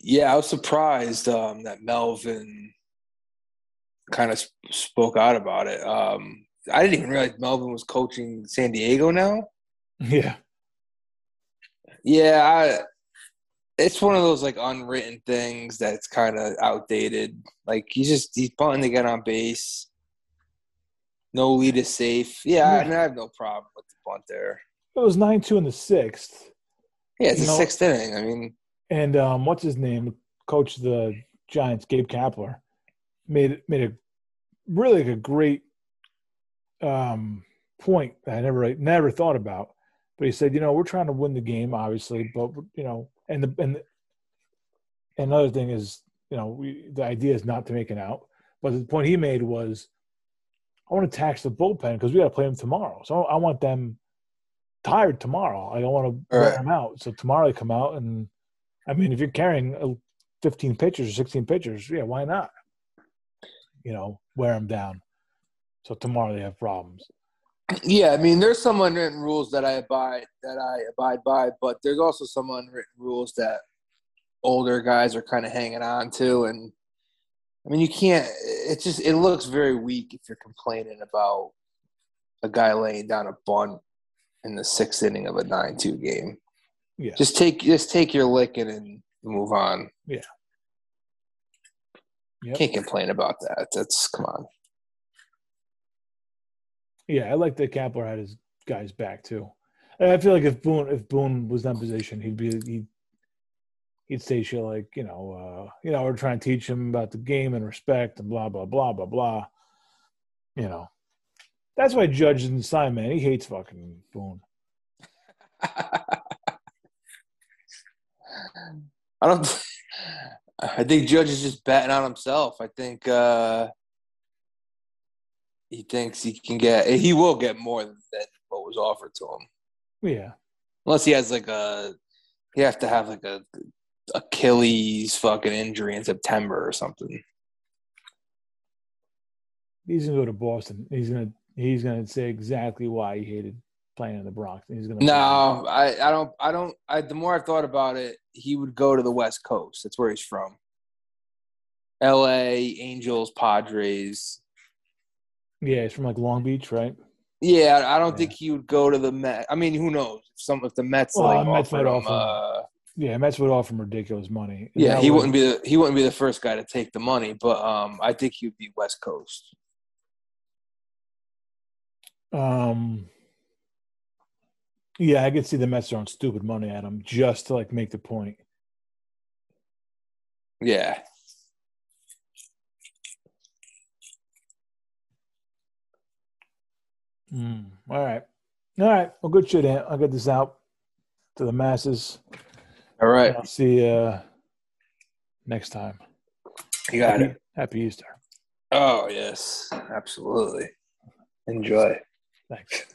Yeah, I was surprised um, that Melvin kind of spoke out about it. Um, I didn't even realize Melvin was coaching San Diego now. (laughs) Yeah. Yeah, I, it's one of those like unwritten things that's kind of outdated. Like he's just he's punting to get on base. No lead is safe. Yeah. I, mean, I have no problem with the punt there. It was nine two in the sixth. Yeah, it's you know, sixth inning. I mean, and um, what's his name? Coach the Giants, Gabe Kapler, made made a really like a great um, point that I never never thought about. But he said, you know, we're trying to win the game, obviously, but you know, and the and and another thing is, you know, we, the idea is not to make an out. But the point he made was, I want to tax the bullpen because we got to play them tomorrow. So I want them tired tomorrow. I don't want to wear right. them out. So tomorrow they come out and, I mean, if you're carrying uh, 15 pitchers or 16 pitchers, yeah, why not? You know, wear them down. So tomorrow they have problems. Yeah, I mean, there's some unwritten rules that I abide that I abide by, but there's also some unwritten rules that older guys are kind of hanging on to, and I mean, you can't. It just it looks very weak if you're complaining about a guy laying down a bunt in the sixth inning of a nine-two game. Yeah, just take just take your licking and move on. Yeah, yep. can't complain about that. That's come on. Yeah, I like that Kapler had his guys back too. And I feel like if Boone if Boone was in that position, he'd be he'd he'd say shit like, you know, uh, you know, we're trying to teach him about the game and respect and blah blah blah blah blah. You know. That's why Judge didn't sign, man. He hates fucking Boone. (laughs) I don't I think Judge is just betting on himself. I think uh he thinks he can get eh, he will get more than what was offered to him. Yeah. Unless he has like a he have to have like a Achilles fucking injury in September or something. He's gonna go to Boston. He's gonna he's gonna say exactly why he hated playing in the Bronx. He's gonna No, I, I don't I don't I the more I've thought about it, he would go to the West Coast. That's where he's from. LA, Angels, Padres, yeah, he's from like Long Beach, right? Yeah, I don't yeah. think he would go to the Met. I mean, who knows? If some if the Mets well, like Mets offer, him, uh, yeah, Mets would offer him ridiculous money. And yeah, he wouldn't be the he wouldn't be the first guy to take the money, but um, I think he would be West Coast. Um. Yeah, I could see the Mets throwing stupid money at him just to like make the point. Yeah. Mm, all right. All right. Well, good shit, Ant. I'll get this out to the masses. All right. I'll see you uh, next time. You got happy, it. Happy Easter. Oh, yes. Absolutely. Enjoy. Thanks.